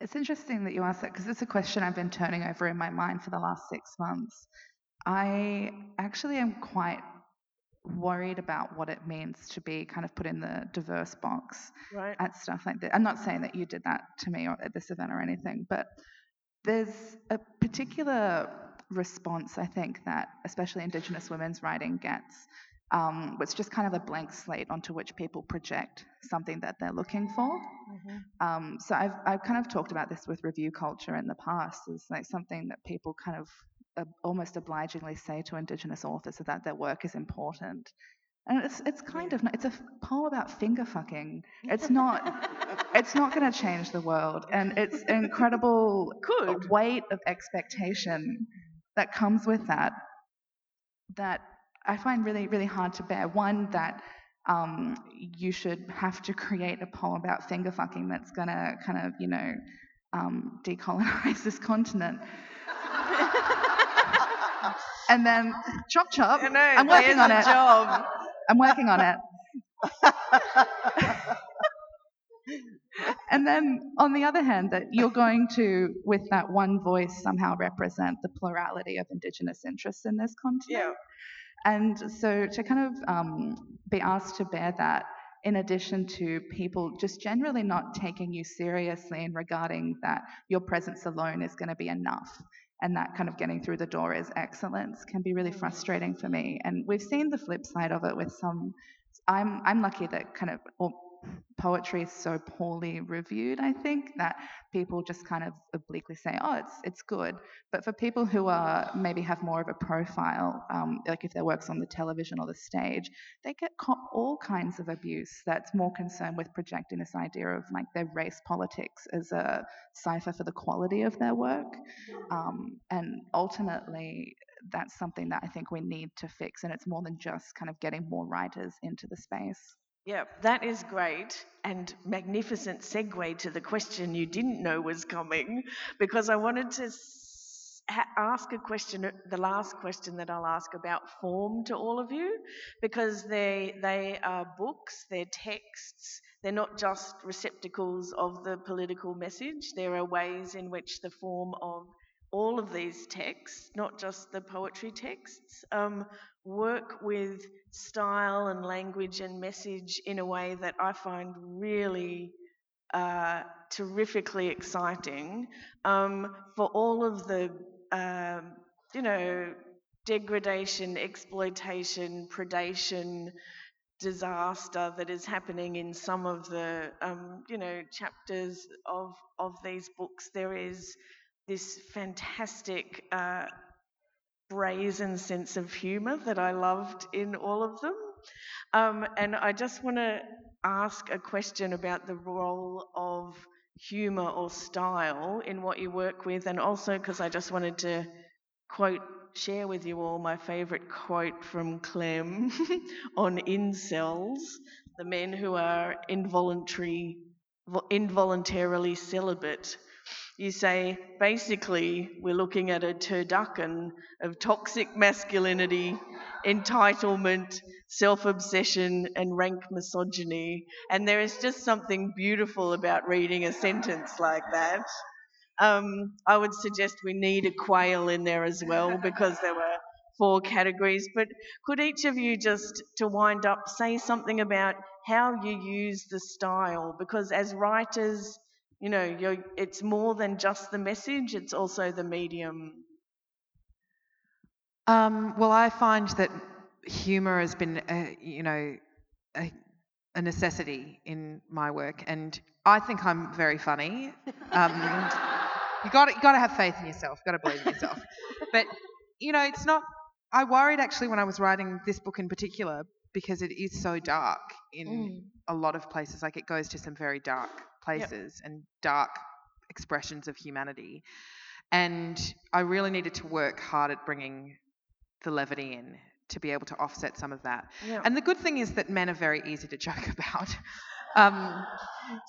[SPEAKER 4] It's interesting that you ask that because it's a question I've been turning over in my mind for the last six months. I actually am quite worried about what it means to be kind of put in the diverse box
[SPEAKER 2] Right.
[SPEAKER 4] at stuff like that. I'm not saying that you did that to me or at this event or anything, but there's a particular response I think that especially Indigenous women's writing gets, um, which just kind of a blank slate onto which people project something that they're looking for.
[SPEAKER 2] Mm-hmm.
[SPEAKER 4] Um, so I've I've kind of talked about this with review culture in the past as like something that people kind of almost obligingly say to Indigenous authors that their work is important. And it's it's kind of it's a poem about finger fucking. [LAUGHS] It's not it's not going to change the world, and it's an incredible [LAUGHS]
[SPEAKER 2] Could.
[SPEAKER 4] weight of expectation that comes with that that I find really really hard to bear. One that um, you should have to create a poem about finger fucking that's going to kind of you know um, decolonize [LAUGHS] this continent. And then chop chop.
[SPEAKER 2] Know,
[SPEAKER 4] I'm working on it.
[SPEAKER 2] job.
[SPEAKER 4] I'm working on it. and then on the other hand, that you're going to, with that one voice, somehow represent the plurality of Indigenous interests in this continent.
[SPEAKER 2] Yeah.
[SPEAKER 4] And so to kind of um, be asked to bear that, in addition to people just generally not taking you seriously and regarding that your presence alone is going to be enough and that kind of getting through the door is excellence can be really frustrating for me. And we've seen the flip side of it with some. I'm I'm lucky that kind of poetry is so poorly reviewed. I think that people just kind of obliquely say, "Oh, it's it's good." But for people who are maybe have more of a profile, um, like if their work's on the television or the stage, they get all kinds of abuse. That's more concerned with projecting this idea of like their race politics as a cipher for the quality of their work. Um, and ultimately, that's something that I think we need to fix. And it's more than just kind of getting more writers into the space.
[SPEAKER 2] Yeah, that is great and magnificent segue to the question you didn't know was coming because I wanted to ask a question, the last question that I'll ask about form to all of you because they they are books, they're texts, they're not just receptacles of the political message. There are ways in which the form of all of these texts, not just the poetry texts, um, work with style and language and message in a way that I find really uh, terrifically exciting um, for all of the, um, you know, degradation, exploitation, predation, disaster that is happening in some of the, um, you know, chapters of of these books. There is this fantastic. Uh, brazen sense of humour that I loved in all of them. Um, and I just want to ask a question about the role of humour or style in what you work with, and also because I just wanted to quote, share with you all my favourite quote from Clem [LAUGHS] on incels, the men who are involuntary, involuntarily celibate. You say, basically, we're looking at a turducken of toxic masculinity, entitlement, self obsession, and rank misogyny. And there is just something beautiful about reading a sentence like that. Um, I would suggest we need a quail in there as well because there were four categories. But could each of you just, to wind up, say something about how you use the style? Because as writers, you know, you're, it's more than just the message, it's also the medium.
[SPEAKER 5] Um, well, I find that humour has been, a, you know, a, a necessity in my work, and I think I'm very funny. Um, [LAUGHS] you got you got to have faith in yourself. Got to believe in yourself. But you know, it's not. I worried actually when I was writing this book in particular because it is so dark in
[SPEAKER 2] Mm.
[SPEAKER 5] a lot of places. Like it goes to some very dark places and dark expressions of humanity. And I really needed to work hard at bringing the levity in to be able to offset some of that.
[SPEAKER 2] Yeah.
[SPEAKER 5] And the good thing is that men are very easy to joke [LAUGHS] about. Um,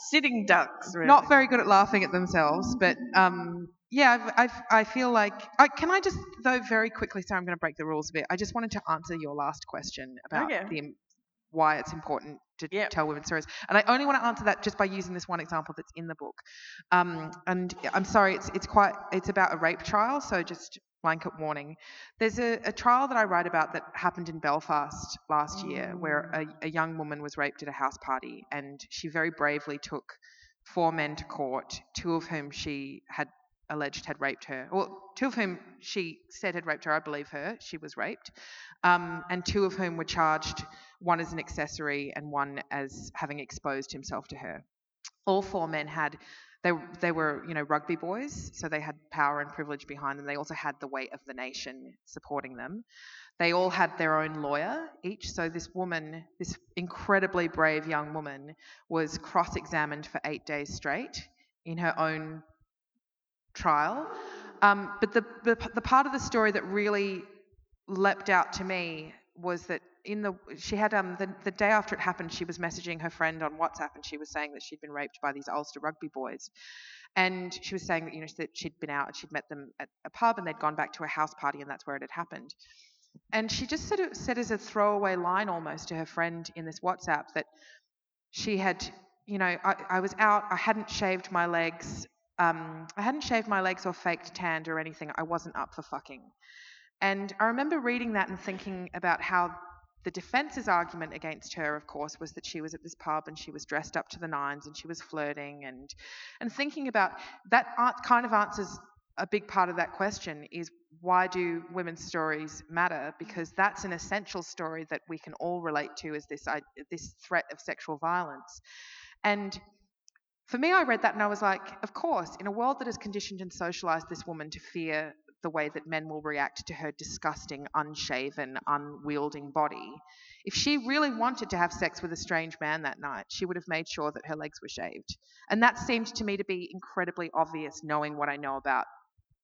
[SPEAKER 2] Sitting ducks, really.
[SPEAKER 5] not very good at laughing at themselves, but um, yeah, I've, I've, I feel like. I, can I just, though, very quickly, sorry, I'm going to break the rules a bit. I just wanted to answer your last question about
[SPEAKER 2] Okay.
[SPEAKER 5] the why it's important to
[SPEAKER 2] Yep.
[SPEAKER 5] tell women's stories. And I only want to answer that just by using this one example that's in the book. Um, and I'm sorry, it's, it's quite, it's about a rape trial, so just blanket warning. There's a, a trial that I write about that happened in Belfast last year where a, a young woman was raped at a house party and she very bravely took four men to court, two of whom she had alleged had raped her. or two of whom she said had raped her. I believe her. She was raped. Um, and two of whom were charged, one as an accessory and one as having exposed himself to her. All four men had. They, they were, you know, rugby boys, so they had power and privilege behind them. They also had the weight of the nation supporting them. They all had their own lawyer each. So this woman, this incredibly brave young woman, was cross-examined for eight days straight in her own trial. Um, but the, the the part of the story that really leapt out to me was that in the she had um the, the day after it happened she was messaging her friend on WhatsApp and she was saying that she'd been raped by these Ulster rugby boys and she was saying that you know that she'd been out and she'd met them at a pub and they'd gone back to a house party and that's where it had happened and she just sort of said as a throwaway line almost to her friend in this WhatsApp that she had you know I, I was out I hadn't shaved my legs um, I hadn't shaved my legs or faked tanned or anything I wasn't up for fucking and I remember reading that and thinking about how the defense's argument against her, of course, was that she was at this pub and she was dressed up to the nines and she was flirting and and thinking about that kind of answers a big part of that question is why do women's stories matter? Because that's an essential story that we can all relate to as this i- this threat of sexual violence. And for me, I read that and I was like, of course, in a world that has conditioned and socialized this woman to fear the way that men will react to her disgusting, unshaven, unwielding body, if she really wanted to have sex with a strange man that night, she would have made sure that her legs were shaved. And that seemed to me to be incredibly obvious, knowing what I know about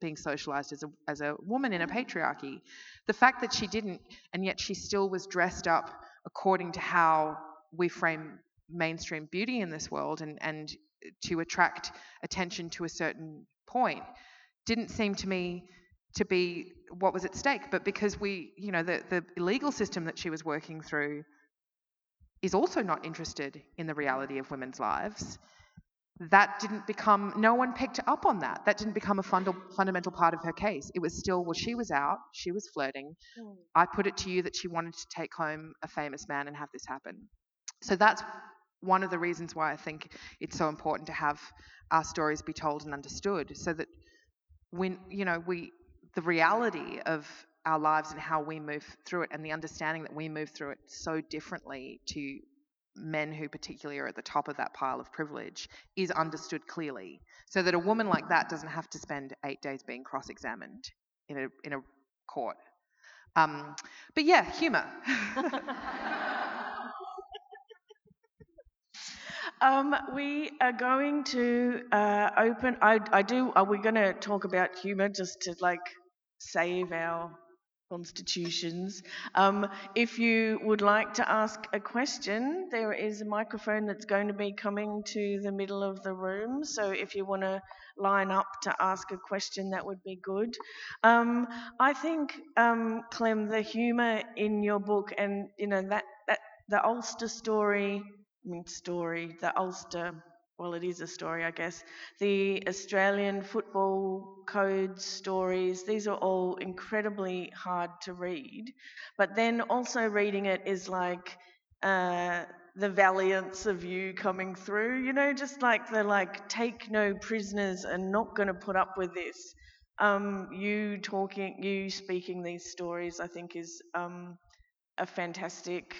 [SPEAKER 5] being socialized as a, as a woman in a patriarchy. The fact that she didn't, and yet she still was dressed up according to how we frame mainstream beauty in this world and, and to attract attention to a certain point didn't seem to me to be what was at stake. But because we, you know, the, the legal system that she was working through is also not interested in the reality of women's lives, that didn't become, no one picked up on that. That didn't become a funda- fundamental part of her case. It was still, well, she was out, she was flirting. Hmm. I put it to you that she wanted to take home a famous man and have this happen. So that's one of the reasons why I think it's so important to have our stories be told and understood so that when, you know, we, the reality of our lives and how we move through it and the understanding that we move through it so differently to men who particularly are at the top of that pile of privilege is understood clearly so that a woman like that doesn't have to spend eight days being cross-examined in a in a court. Um, but yeah humor [LAUGHS] [LAUGHS]
[SPEAKER 2] Um, we are going to uh, open. I, I do. Are we going to talk about humour just to like save our constitutions? Um, if you would like to ask a question, there is a microphone that's going to be coming to the middle of the room. So if you want to line up to ask a question, that would be good. Um, I think, um, Clem, the humour in your book, and you know that that the Ulster story. Story, the Ulster, well, it is a story, I guess. The Australian football code stories, these are all incredibly hard to read. But then also reading it is like uh, the valiance of you coming through, you know, just like the like, take no prisoners and not going to put up with this. Um, you talking, you speaking these stories, I think is um, a fantastic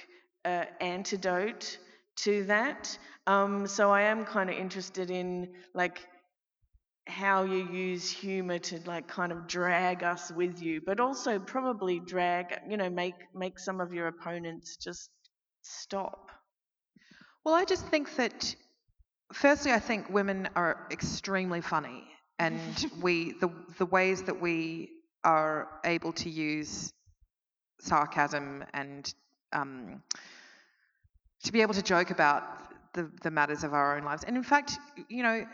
[SPEAKER 2] uh, antidote to that. Um, so I am kind of interested in like how you use humor to like kind of drag us with you, but also probably drag, you know, make make some of your opponents just stop.
[SPEAKER 5] Well, I just think that, firstly, I think women are extremely funny, and [LAUGHS] we the the ways that we are able to use sarcasm and um, to be able to joke about the, the matters of our own lives. And in fact, you know,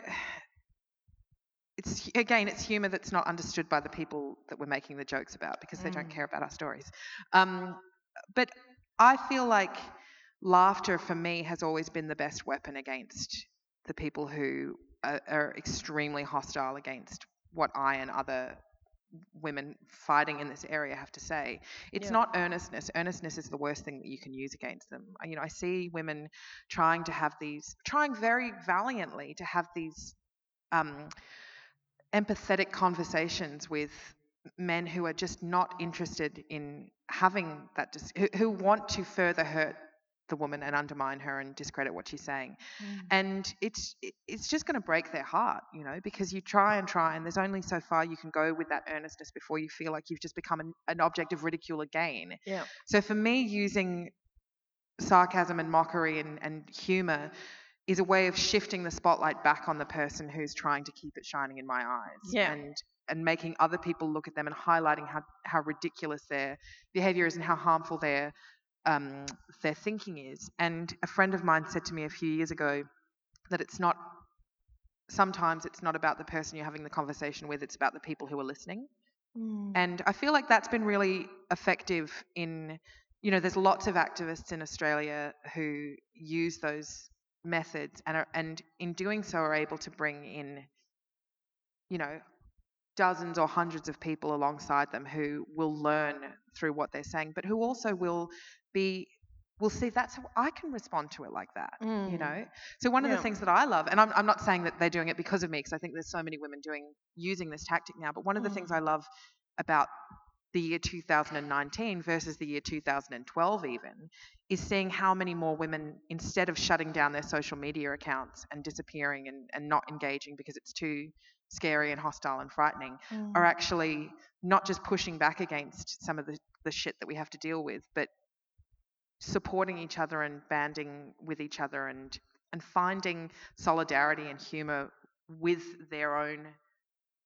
[SPEAKER 5] it's again, it's humor that's not understood by the people that we're making the jokes about because they don't
[SPEAKER 2] Mm.
[SPEAKER 5] care about our stories. Um, but I feel like laughter for me has always been the best weapon against the people who are, are extremely hostile against what I and other women fighting in this area have to say. It's
[SPEAKER 2] Yeah.
[SPEAKER 5] not earnestness. Earnestness is the worst thing that you can use against them. I- You know, I see women trying to have these, trying very valiantly to have these um, empathetic conversations with men who are just not interested in having that, dis- who, who want to further hurt the woman and undermine her and discredit what she's saying. Mm. And it's it's just going to break their heart, you know, because you try and try, and there's only so far you can go with that earnestness before you feel like you've just become an, an object of ridicule again.
[SPEAKER 2] Yeah.
[SPEAKER 5] So for me, using sarcasm and mockery and, and humor is a way of shifting the spotlight back on the person who's trying to keep it shining in my eyes.
[SPEAKER 2] Yeah.
[SPEAKER 5] And and making other people look at them and highlighting how, how ridiculous their behavior is and how harmful their um, their thinking is. And a friend of mine said to me a few years ago that it's not sometimes it's not about the person you're having the conversation with, it's about the people who are listening.
[SPEAKER 2] Mm.
[SPEAKER 5] And I feel like that's been really effective in, you know, there's lots of activists in Australia who use those methods and are, and in doing so are able to bring in, you know, dozens or hundreds of people alongside them who will learn through what they're saying, but who also will be will see that's how I can respond to it like that, you
[SPEAKER 2] Mm.
[SPEAKER 5] know. So one of
[SPEAKER 2] Yeah.
[SPEAKER 5] the things that I love, and I'm I'm not saying that they're doing it because of me, because I think there's so many women doing using this tactic now, but one of the things
[SPEAKER 2] Mm.
[SPEAKER 5] I love about the year 2019 versus the year 2012 even is seeing how many more women instead of shutting down their social media accounts and disappearing and, and not engaging because it's too scary and hostile and frightening
[SPEAKER 2] Mm.
[SPEAKER 5] are actually not just pushing back against some of the, the shit that we have to deal with but supporting each other and banding with each other and and finding solidarity and humor with their own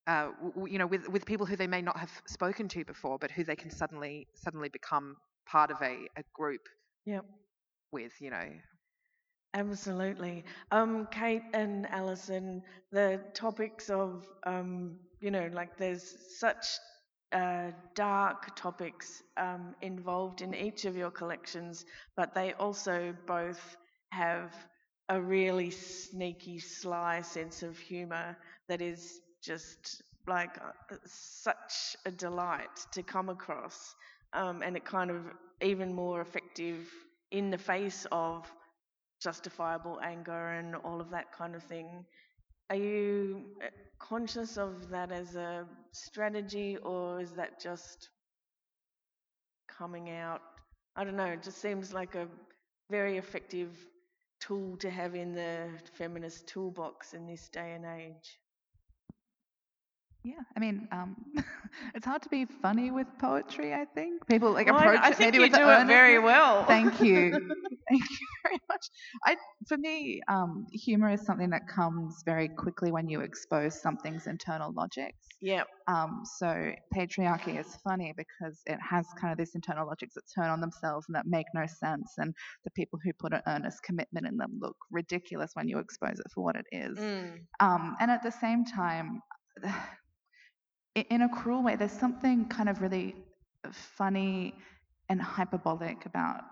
[SPEAKER 5] uh, you know with with people who they may not have spoken to before but who they can suddenly suddenly become part of a, a group
[SPEAKER 2] Yep.
[SPEAKER 5] with you know
[SPEAKER 2] Absolutely. Um, Kate and Alison, the topics of, um, you know, like there's such uh, dark topics um, involved in each of your collections, but they also both have a really sneaky, sly sense of humour that is just like uh, such a delight to come across. Um, and it kind of even more effective in the face of justifiable anger and all of that kind of thing. Are you uh, conscious of that as a strategy or is that just coming out? I don't know, it just seems like a very effective tool to have in the feminist toolbox in this day and age.
[SPEAKER 4] Yeah, I mean, um, [LAUGHS] it's hard to be funny with poetry. I think people like
[SPEAKER 2] Well, I-
[SPEAKER 4] approach
[SPEAKER 2] I,
[SPEAKER 4] it
[SPEAKER 2] think
[SPEAKER 4] maybe
[SPEAKER 2] you
[SPEAKER 4] with
[SPEAKER 2] do it very well.
[SPEAKER 4] Thank you, [LAUGHS] thank you very much. I, for me, um, humor is something that comes very quickly when you expose something's internal logics.
[SPEAKER 2] yeah,
[SPEAKER 4] Um, so patriarchy is funny because it has kind of these internal logics that turn on themselves and that make no sense, and the people who put an earnest commitment in them look ridiculous when you expose it for what it is.
[SPEAKER 2] mm,
[SPEAKER 4] Um, and at the same time, i- in a cruel way, there's something kind of really funny and hyperbolic about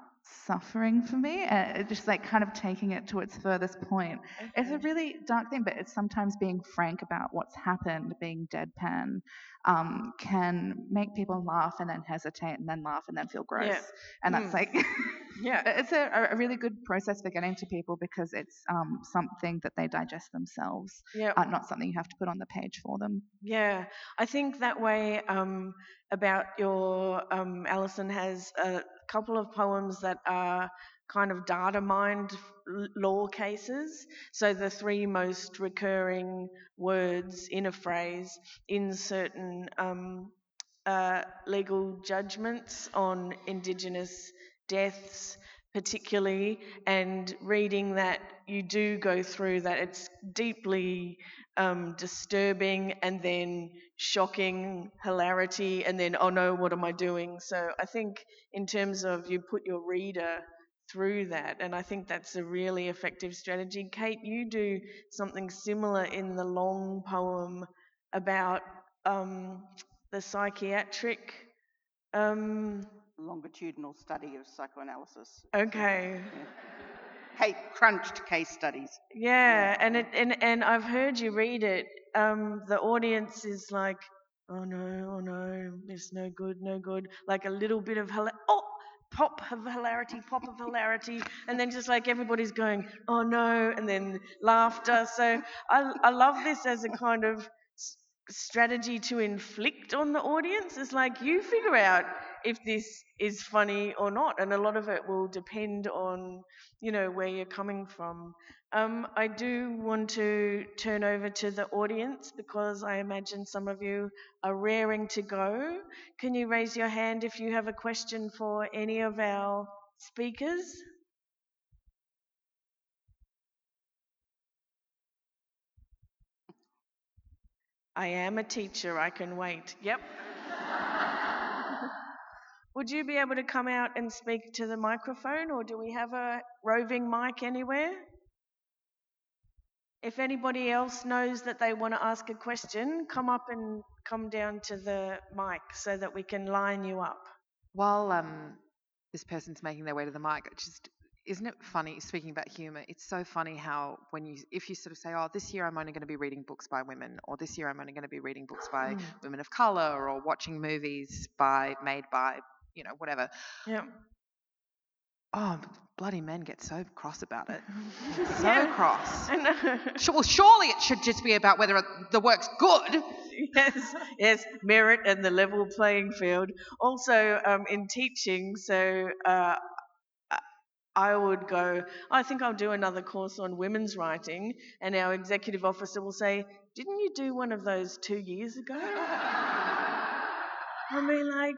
[SPEAKER 4] suffering for me. Uh, just like kind of taking it to its furthest point. It's a really dark thing, but it's sometimes being frank about what's happened, being deadpan, um, can make people laugh and then hesitate and then laugh and then feel gross.
[SPEAKER 2] Yeah.
[SPEAKER 4] And that's
[SPEAKER 2] Mm.
[SPEAKER 4] like,
[SPEAKER 2] yeah, [LAUGHS]
[SPEAKER 4] it's a, a really good process for getting to people because it's um, something that they digest themselves,
[SPEAKER 2] yeah.
[SPEAKER 4] uh, not something you have to put on the page for them.
[SPEAKER 2] Yeah, I think that way um, about your um, Alison has a couple of poems that are kind of data mined law cases. So the three most recurring words in a phrase in certain um, uh, legal judgments on Indigenous deaths, particularly, and reading that you do go through that. It's deeply um, disturbing and then shocking hilarity, and then, oh no, what am I doing? So I think, in terms of you put your reader through that, and I think that's a really effective strategy. Kate, you do something similar in the long poem about um, the psychiatric. Um,
[SPEAKER 3] Longitudinal study of psychoanalysis.
[SPEAKER 2] okay.
[SPEAKER 3] Hey, crunched case studies.
[SPEAKER 2] Yeah, and it and and I've heard you read it. Um, the audience is like, oh no, oh no, it's no good, no good. Like a little bit of oh, pop of hilarity, pop of hilarity, and then just like everybody's going, oh no, and then laughter. So I I love this as a kind of strategy to inflict on the audience. It's like you figure out if this is funny or not, and a lot of it will depend on you know where you're coming from. Um, I do want to turn over to the audience because I imagine some of you are raring to go. Can you raise your hand if you have a question for any of our speakers? I am a teacher, I can wait. Yep. [LAUGHS] Would you be able to come out and speak to the microphone, or do we have a roving mic anywhere? If anybody else knows that they want to ask a question, come up and come down to the mic so that we can line you up.
[SPEAKER 5] While um, this person's making their way to the mic, just isn't it funny? Speaking about humour, it's so funny how when you if you sort of say, "Oh, this year I'm only going to be reading books by women," or "This year I'm only going to be reading books by
[SPEAKER 2] Mm.
[SPEAKER 5] women of colour," or watching movies by made by you know whatever.
[SPEAKER 2] Yeah.
[SPEAKER 5] Oh, bloody men get so cross about it. [LAUGHS] So
[SPEAKER 2] Yeah.
[SPEAKER 5] cross.
[SPEAKER 2] I know.
[SPEAKER 5] Well, surely it should just be about whether the work's good. [LAUGHS]
[SPEAKER 2] yes, yes, merit and the level playing field. Also, um, in teaching, so uh, I- I would go, I think I'll do another course on women's writing, and our executive officer will say, Didn't you do one of those two years ago? [LAUGHS] I mean, like,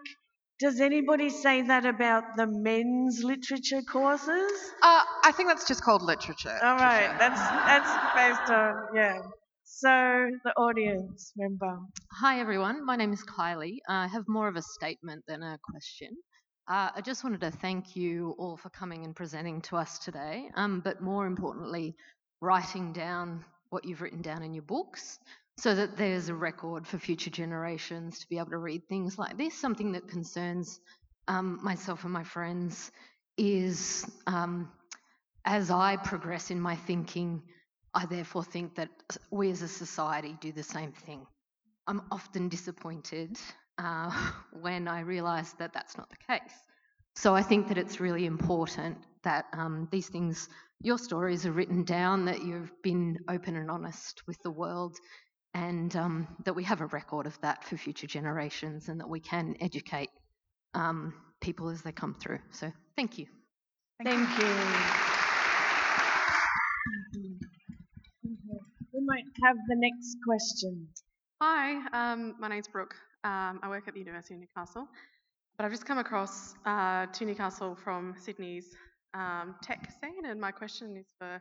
[SPEAKER 2] does anybody say that about the men's literature courses?
[SPEAKER 5] Uh, I think that's just called literature.
[SPEAKER 2] All right,
[SPEAKER 5] Trisha.
[SPEAKER 2] that's that's based on yeah. So the audience member.
[SPEAKER 6] Hi everyone, my name is Kylie. I have more of a statement than a question. Uh, I just wanted to thank you all for coming and presenting to us today, um, but more importantly, writing down what you've written down in your books so that there's a record for future generations to be able to read things like this. Something that concerns um, myself and my friends is um, as I progress in my thinking, I therefore think that we as a society do the same thing. I'm often disappointed uh, [LAUGHS] when I realise that that's not the case. So I think that it's really important that um, these things, your stories are written down, that you've been open and honest with the world, and um, that we have a record of that for future generations, and that we can educate um, people as they come through. So thank you.
[SPEAKER 2] Thank you. We might have the next question.
[SPEAKER 7] Hi, um, my name's Brooke. Um, I work at the University of Newcastle, but I've just come across uh, to Newcastle from Sydney's um, tech scene, and my question is for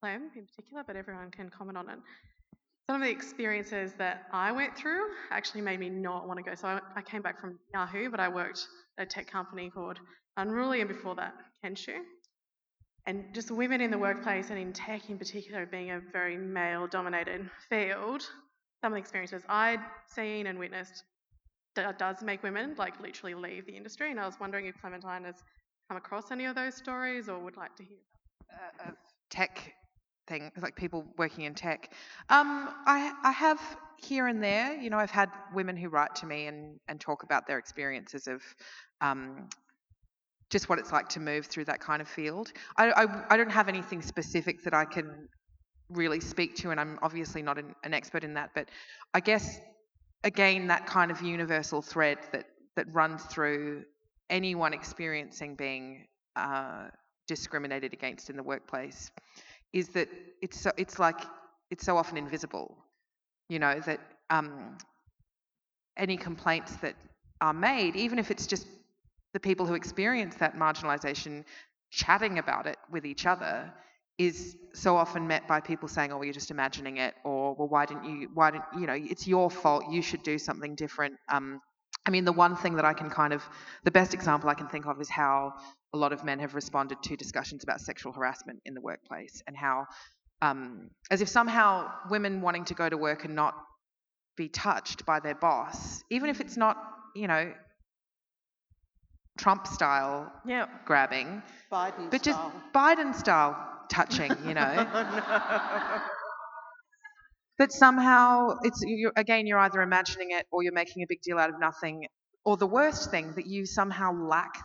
[SPEAKER 7] Clem in particular, but everyone can comment on it. Some of the experiences that I went through actually made me not want to go. So I, I came back from Yahoo, but I worked at a tech company called Unruly, and before that, Kenshoo. And just women in the workplace and in tech in particular being a very male dominated field, some of the experiences I'd seen and witnessed does make women like literally leave the industry. And I was wondering if Clementine has come across any of those stories or would like to hear.
[SPEAKER 5] uh, of tech thing, like people working in tech. Um, I I have here and there, you know, I've had women who write to me and and talk about their experiences of. Um, just what it's like to move through that kind of field. I, I, I don't have anything specific that I can really speak to, and I'm obviously not an, an expert in that. But I guess again, that kind of universal thread that that runs through anyone experiencing being uh, discriminated against in the workplace is that it's so it's like it's so often invisible you know that um, any complaints that are made even if it's just the people who experience that marginalization chatting about it with each other is so often met by people saying, "Oh, well, you're just imagining it," or "Well, why didn't you? Why didn't you know? It's your fault. You should do something different." Um, I mean, the one thing that I can kind of, the best example I can think of is how a lot of men have responded to discussions about sexual harassment in the workplace, and how, um, as if somehow women wanting to go to work and not be touched by their boss, even if it's not, you know, Trump style
[SPEAKER 2] Yeah.
[SPEAKER 5] grabbing,
[SPEAKER 3] Biden
[SPEAKER 5] but just. Biden style touching, you know.
[SPEAKER 3] no. [LAUGHS] [LAUGHS]
[SPEAKER 5] but somehow it's you again you're either imagining it or you're making a big deal out of nothing or the worst thing that you somehow lack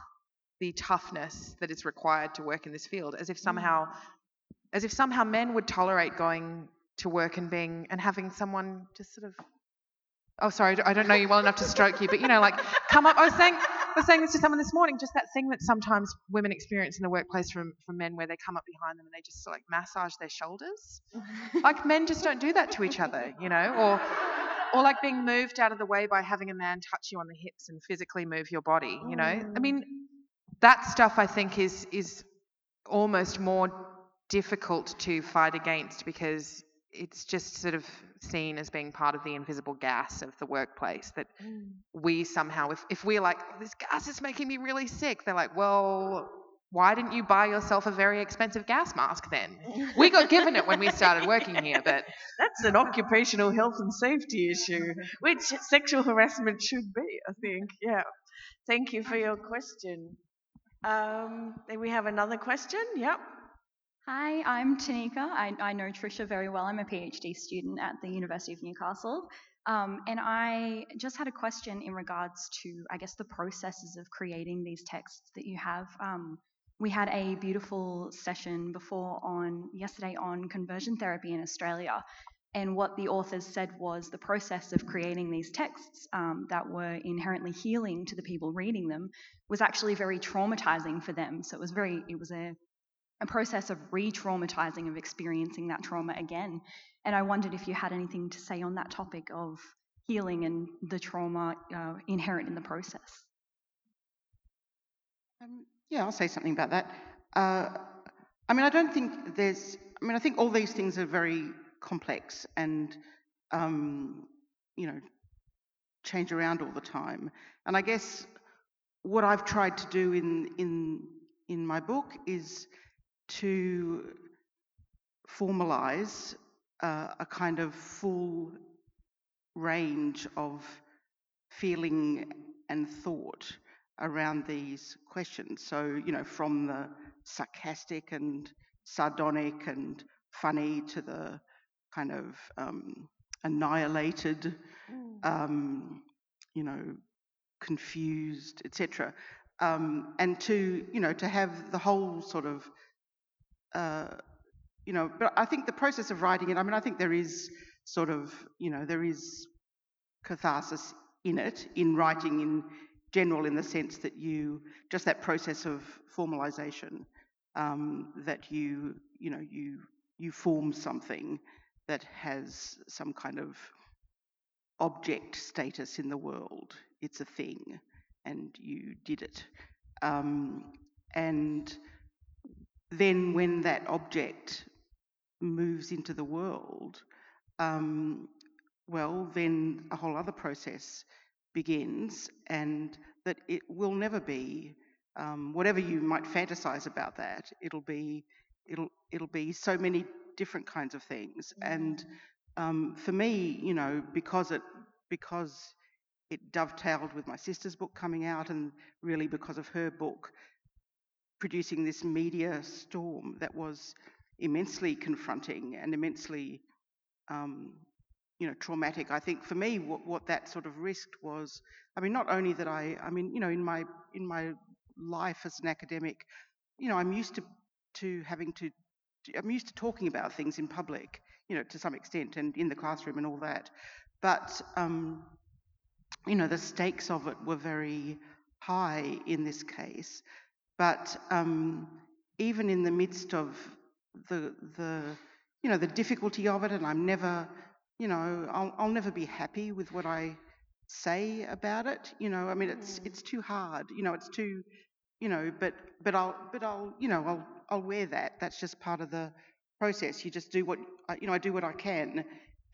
[SPEAKER 5] the toughness that is required to work in this field as if mm. somehow as if somehow men would tolerate going to work and being and having someone just sort of oh sorry I don't know you well enough to stroke you but you know like come up I was saying was saying this to someone this morning just that thing that sometimes women experience in the workplace from from men where they come up behind them and they just like massage their shoulders. [LAUGHS] Like men just don't do that to each other you know or or like being moved out of the way by having a man touch you on the hips and physically move your body you know? I mean that stuff i think is is almost more difficult to fight against because it's just sort of seen as being part of the invisible gas of the workplace that we somehow if, if we're like "Oh, this gas is making me really sick they're like well why didn't you buy yourself a very expensive gas mask then we got given it when we started working here but [LAUGHS]
[SPEAKER 2] That's an occupational health and safety issue, [LAUGHS] which sexual harassment should be, I think. Yeah. Thank you for your question. Um, then we have another question. Yep.
[SPEAKER 8] Hi, I'm Tanika. I, I know Trisha very well. I'm a PhD student at the University of Newcastle. Um, and I just had a question in regards to, I guess, the processes of creating these texts that you have. Um, we had a beautiful session before on yesterday on conversion therapy in Australia. And what the authors said was the process of creating these texts um, that were inherently healing to the people reading them was actually very traumatizing for them. So it was very, it was a a process of re traumatizing, of experiencing that trauma again. And I wondered if you had anything to say on that topic of healing and the trauma uh, inherent in the process.
[SPEAKER 3] Um, yeah, I'll say something about that. Uh, I mean, I don't think there's. I mean, I think all these things are very complex and, um, you know, change around all the time. And I guess what I've tried to do in in in my book is to formalize uh, a kind of full range of feeling and thought around these questions. So, you know, from the sarcastic and sardonic and funny to the kind of um, annihilated, um, you know, confused, etc. Um, and to, you know, to have the whole sort of, uh, you know, but I think the process of writing it, I mean, I think there is sort of, you know, there is catharsis in it, in writing in general, in the sense that you, just that process of formalization, um, that you, you know, you, you form something that has some kind of object status in the world. It's a thing, and you did it. Um, and then when that object moves into the world, um, well, then a whole other process begins, and that it will never be um, whatever you might fantasize about that. It'll be it'll it'll be so many different kinds of things. And um, for me, you know, because it because it dovetailed with my sister's book coming out, and really because of her book producing this media storm that was immensely confronting and immensely, um, you know, traumatic. I think for me, what, what that sort of risked was, I mean, not only that I, I mean, you know, in my in my life as an academic, you know, I'm used to to having to, I'm used to talking about things in public, you know, to some extent, and in the classroom and all that. But um, you know, the stakes of it were very high in this case. But um, even in the midst of the the you know the difficulty of it, and I'm never, you know, I'll, I'll never be happy with what I say about it. You know, I mean, it's it's too hard. You know, it's too you know, but but I'll but I'll you know I'll I'll wear that. That's just part of the process. You just do what you know. I do what I can,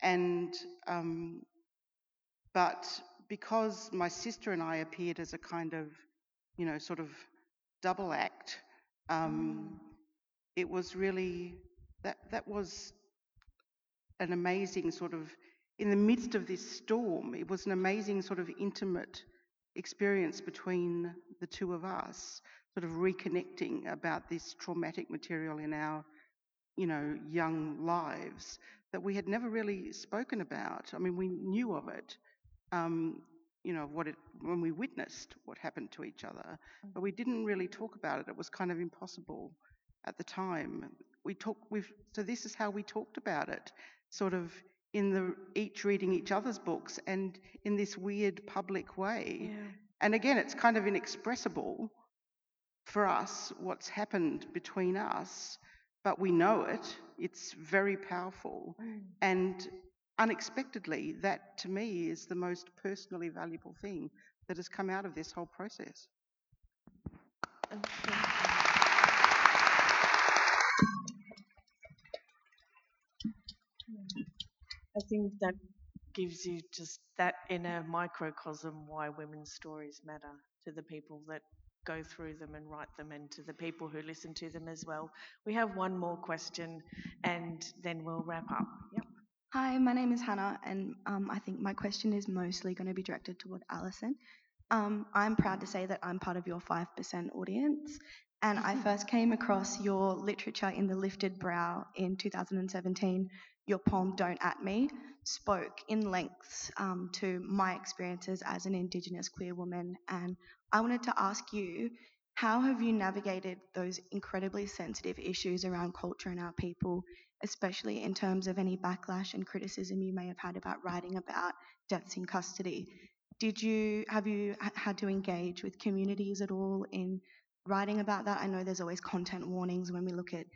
[SPEAKER 3] and um, but because my sister and I appeared as a kind of you know sort of double act, um, mm. it was really that that was an amazing sort of in the midst of this storm. It was an amazing sort of intimate experience between the two of us, sort of reconnecting about this traumatic material in our, you know, young lives that we had never really spoken about. I mean, we knew of it, um, you know, what it when we witnessed what happened to each other, but we didn't really talk about it. It was kind of impossible at the time. We talk. We've so this is how we talked about it, sort of in the each reading each other's books and in this weird public way.
[SPEAKER 2] Yeah.
[SPEAKER 3] And again, it's kind of inexpressible for us what's happened between us, but we know it. It's very powerful.
[SPEAKER 2] Mm.
[SPEAKER 3] And unexpectedly, that to me is the most personally valuable thing that has come out of this whole process.
[SPEAKER 2] I think that gives you just that inner microcosm why women's stories matter to the people that go through them and write them and to the people who listen to them as well. We have one more question and then we'll wrap up. Yep.
[SPEAKER 9] Hi, my name is Hannah, and um, I think my question is mostly going to be directed toward Alison. Um, I'm proud to say that I'm part of your 5% audience, and I first came across your literature in The Lifted Brow in 2017 your poem Don't At Me spoke in lengths um, to my experiences as an Indigenous queer woman. And I wanted to ask you how have you navigated those incredibly sensitive issues around culture and our people, especially in terms of any backlash and criticism you may have had about writing about deaths in custody? Did you have you had to engage with communities at all in writing about that? I know there's always content warnings when we look at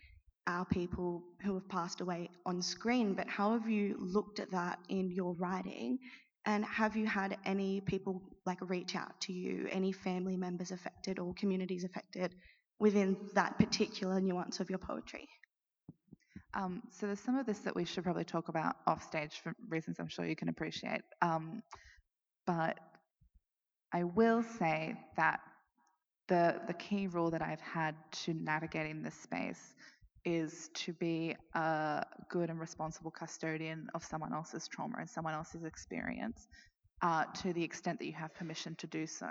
[SPEAKER 9] our people who have passed away on screen, but how have you looked at that in your writing? And have you had any people like reach out to you, any family members affected or communities affected within that particular nuance of your poetry?
[SPEAKER 4] Um, so there's some of this that we should probably talk about off stage for reasons I'm sure you can appreciate. Um, but I will say that the the key rule that I've had to navigating this space is to be a good and responsible custodian of someone else's trauma and someone else's experience uh, to the extent that you have permission to do so.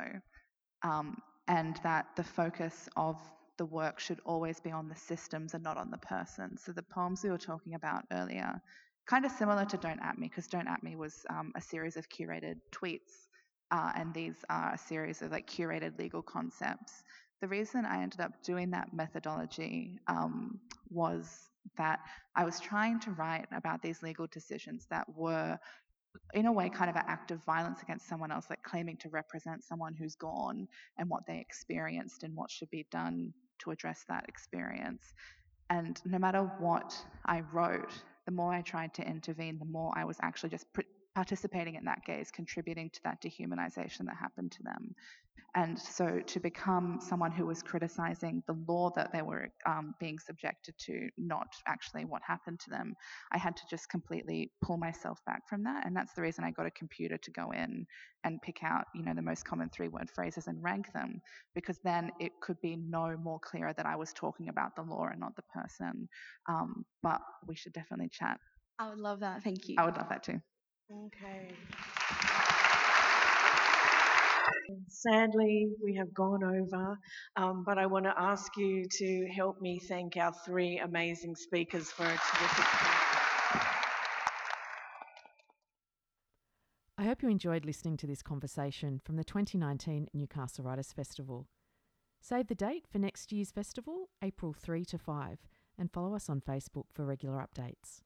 [SPEAKER 4] Um, and that the focus of the work should always be on the systems and not on the person. So the poems we were talking about earlier, kind of similar to Don't At Me, because Don't At Me was um, a series of curated tweets, uh, and these are a series of like curated legal concepts the reason I ended up doing that methodology um, was that I was trying to write about these legal decisions that were, in a way, kind of an act of violence against someone else, like claiming to represent someone who's gone and what they experienced and what should be done to address that experience. And no matter what I wrote, the more I tried to intervene, the more I was actually just pr- participating in that gaze, contributing to that dehumanization that happened to them. And so to become someone who was criticizing the law that they were um, being subjected to, not actually what happened to them, I had to just completely pull myself back from that. And that's the reason I got a computer to go in and pick out, you know, the most common three word phrases and rank them, because then it could be no more clearer that I was talking about the law and not the person. Um, but we should definitely chat.
[SPEAKER 9] I would love that. Thank you.
[SPEAKER 4] I would love that too.
[SPEAKER 2] Okay. Sadly, we have gone over, um, but I want to ask you to help me thank our three amazing speakers for a terrific.
[SPEAKER 1] I hope you enjoyed listening to this conversation from the 2019 Newcastle Writers Festival. Save the date for next year's festival, April 3 to 5, and follow us on Facebook for regular updates.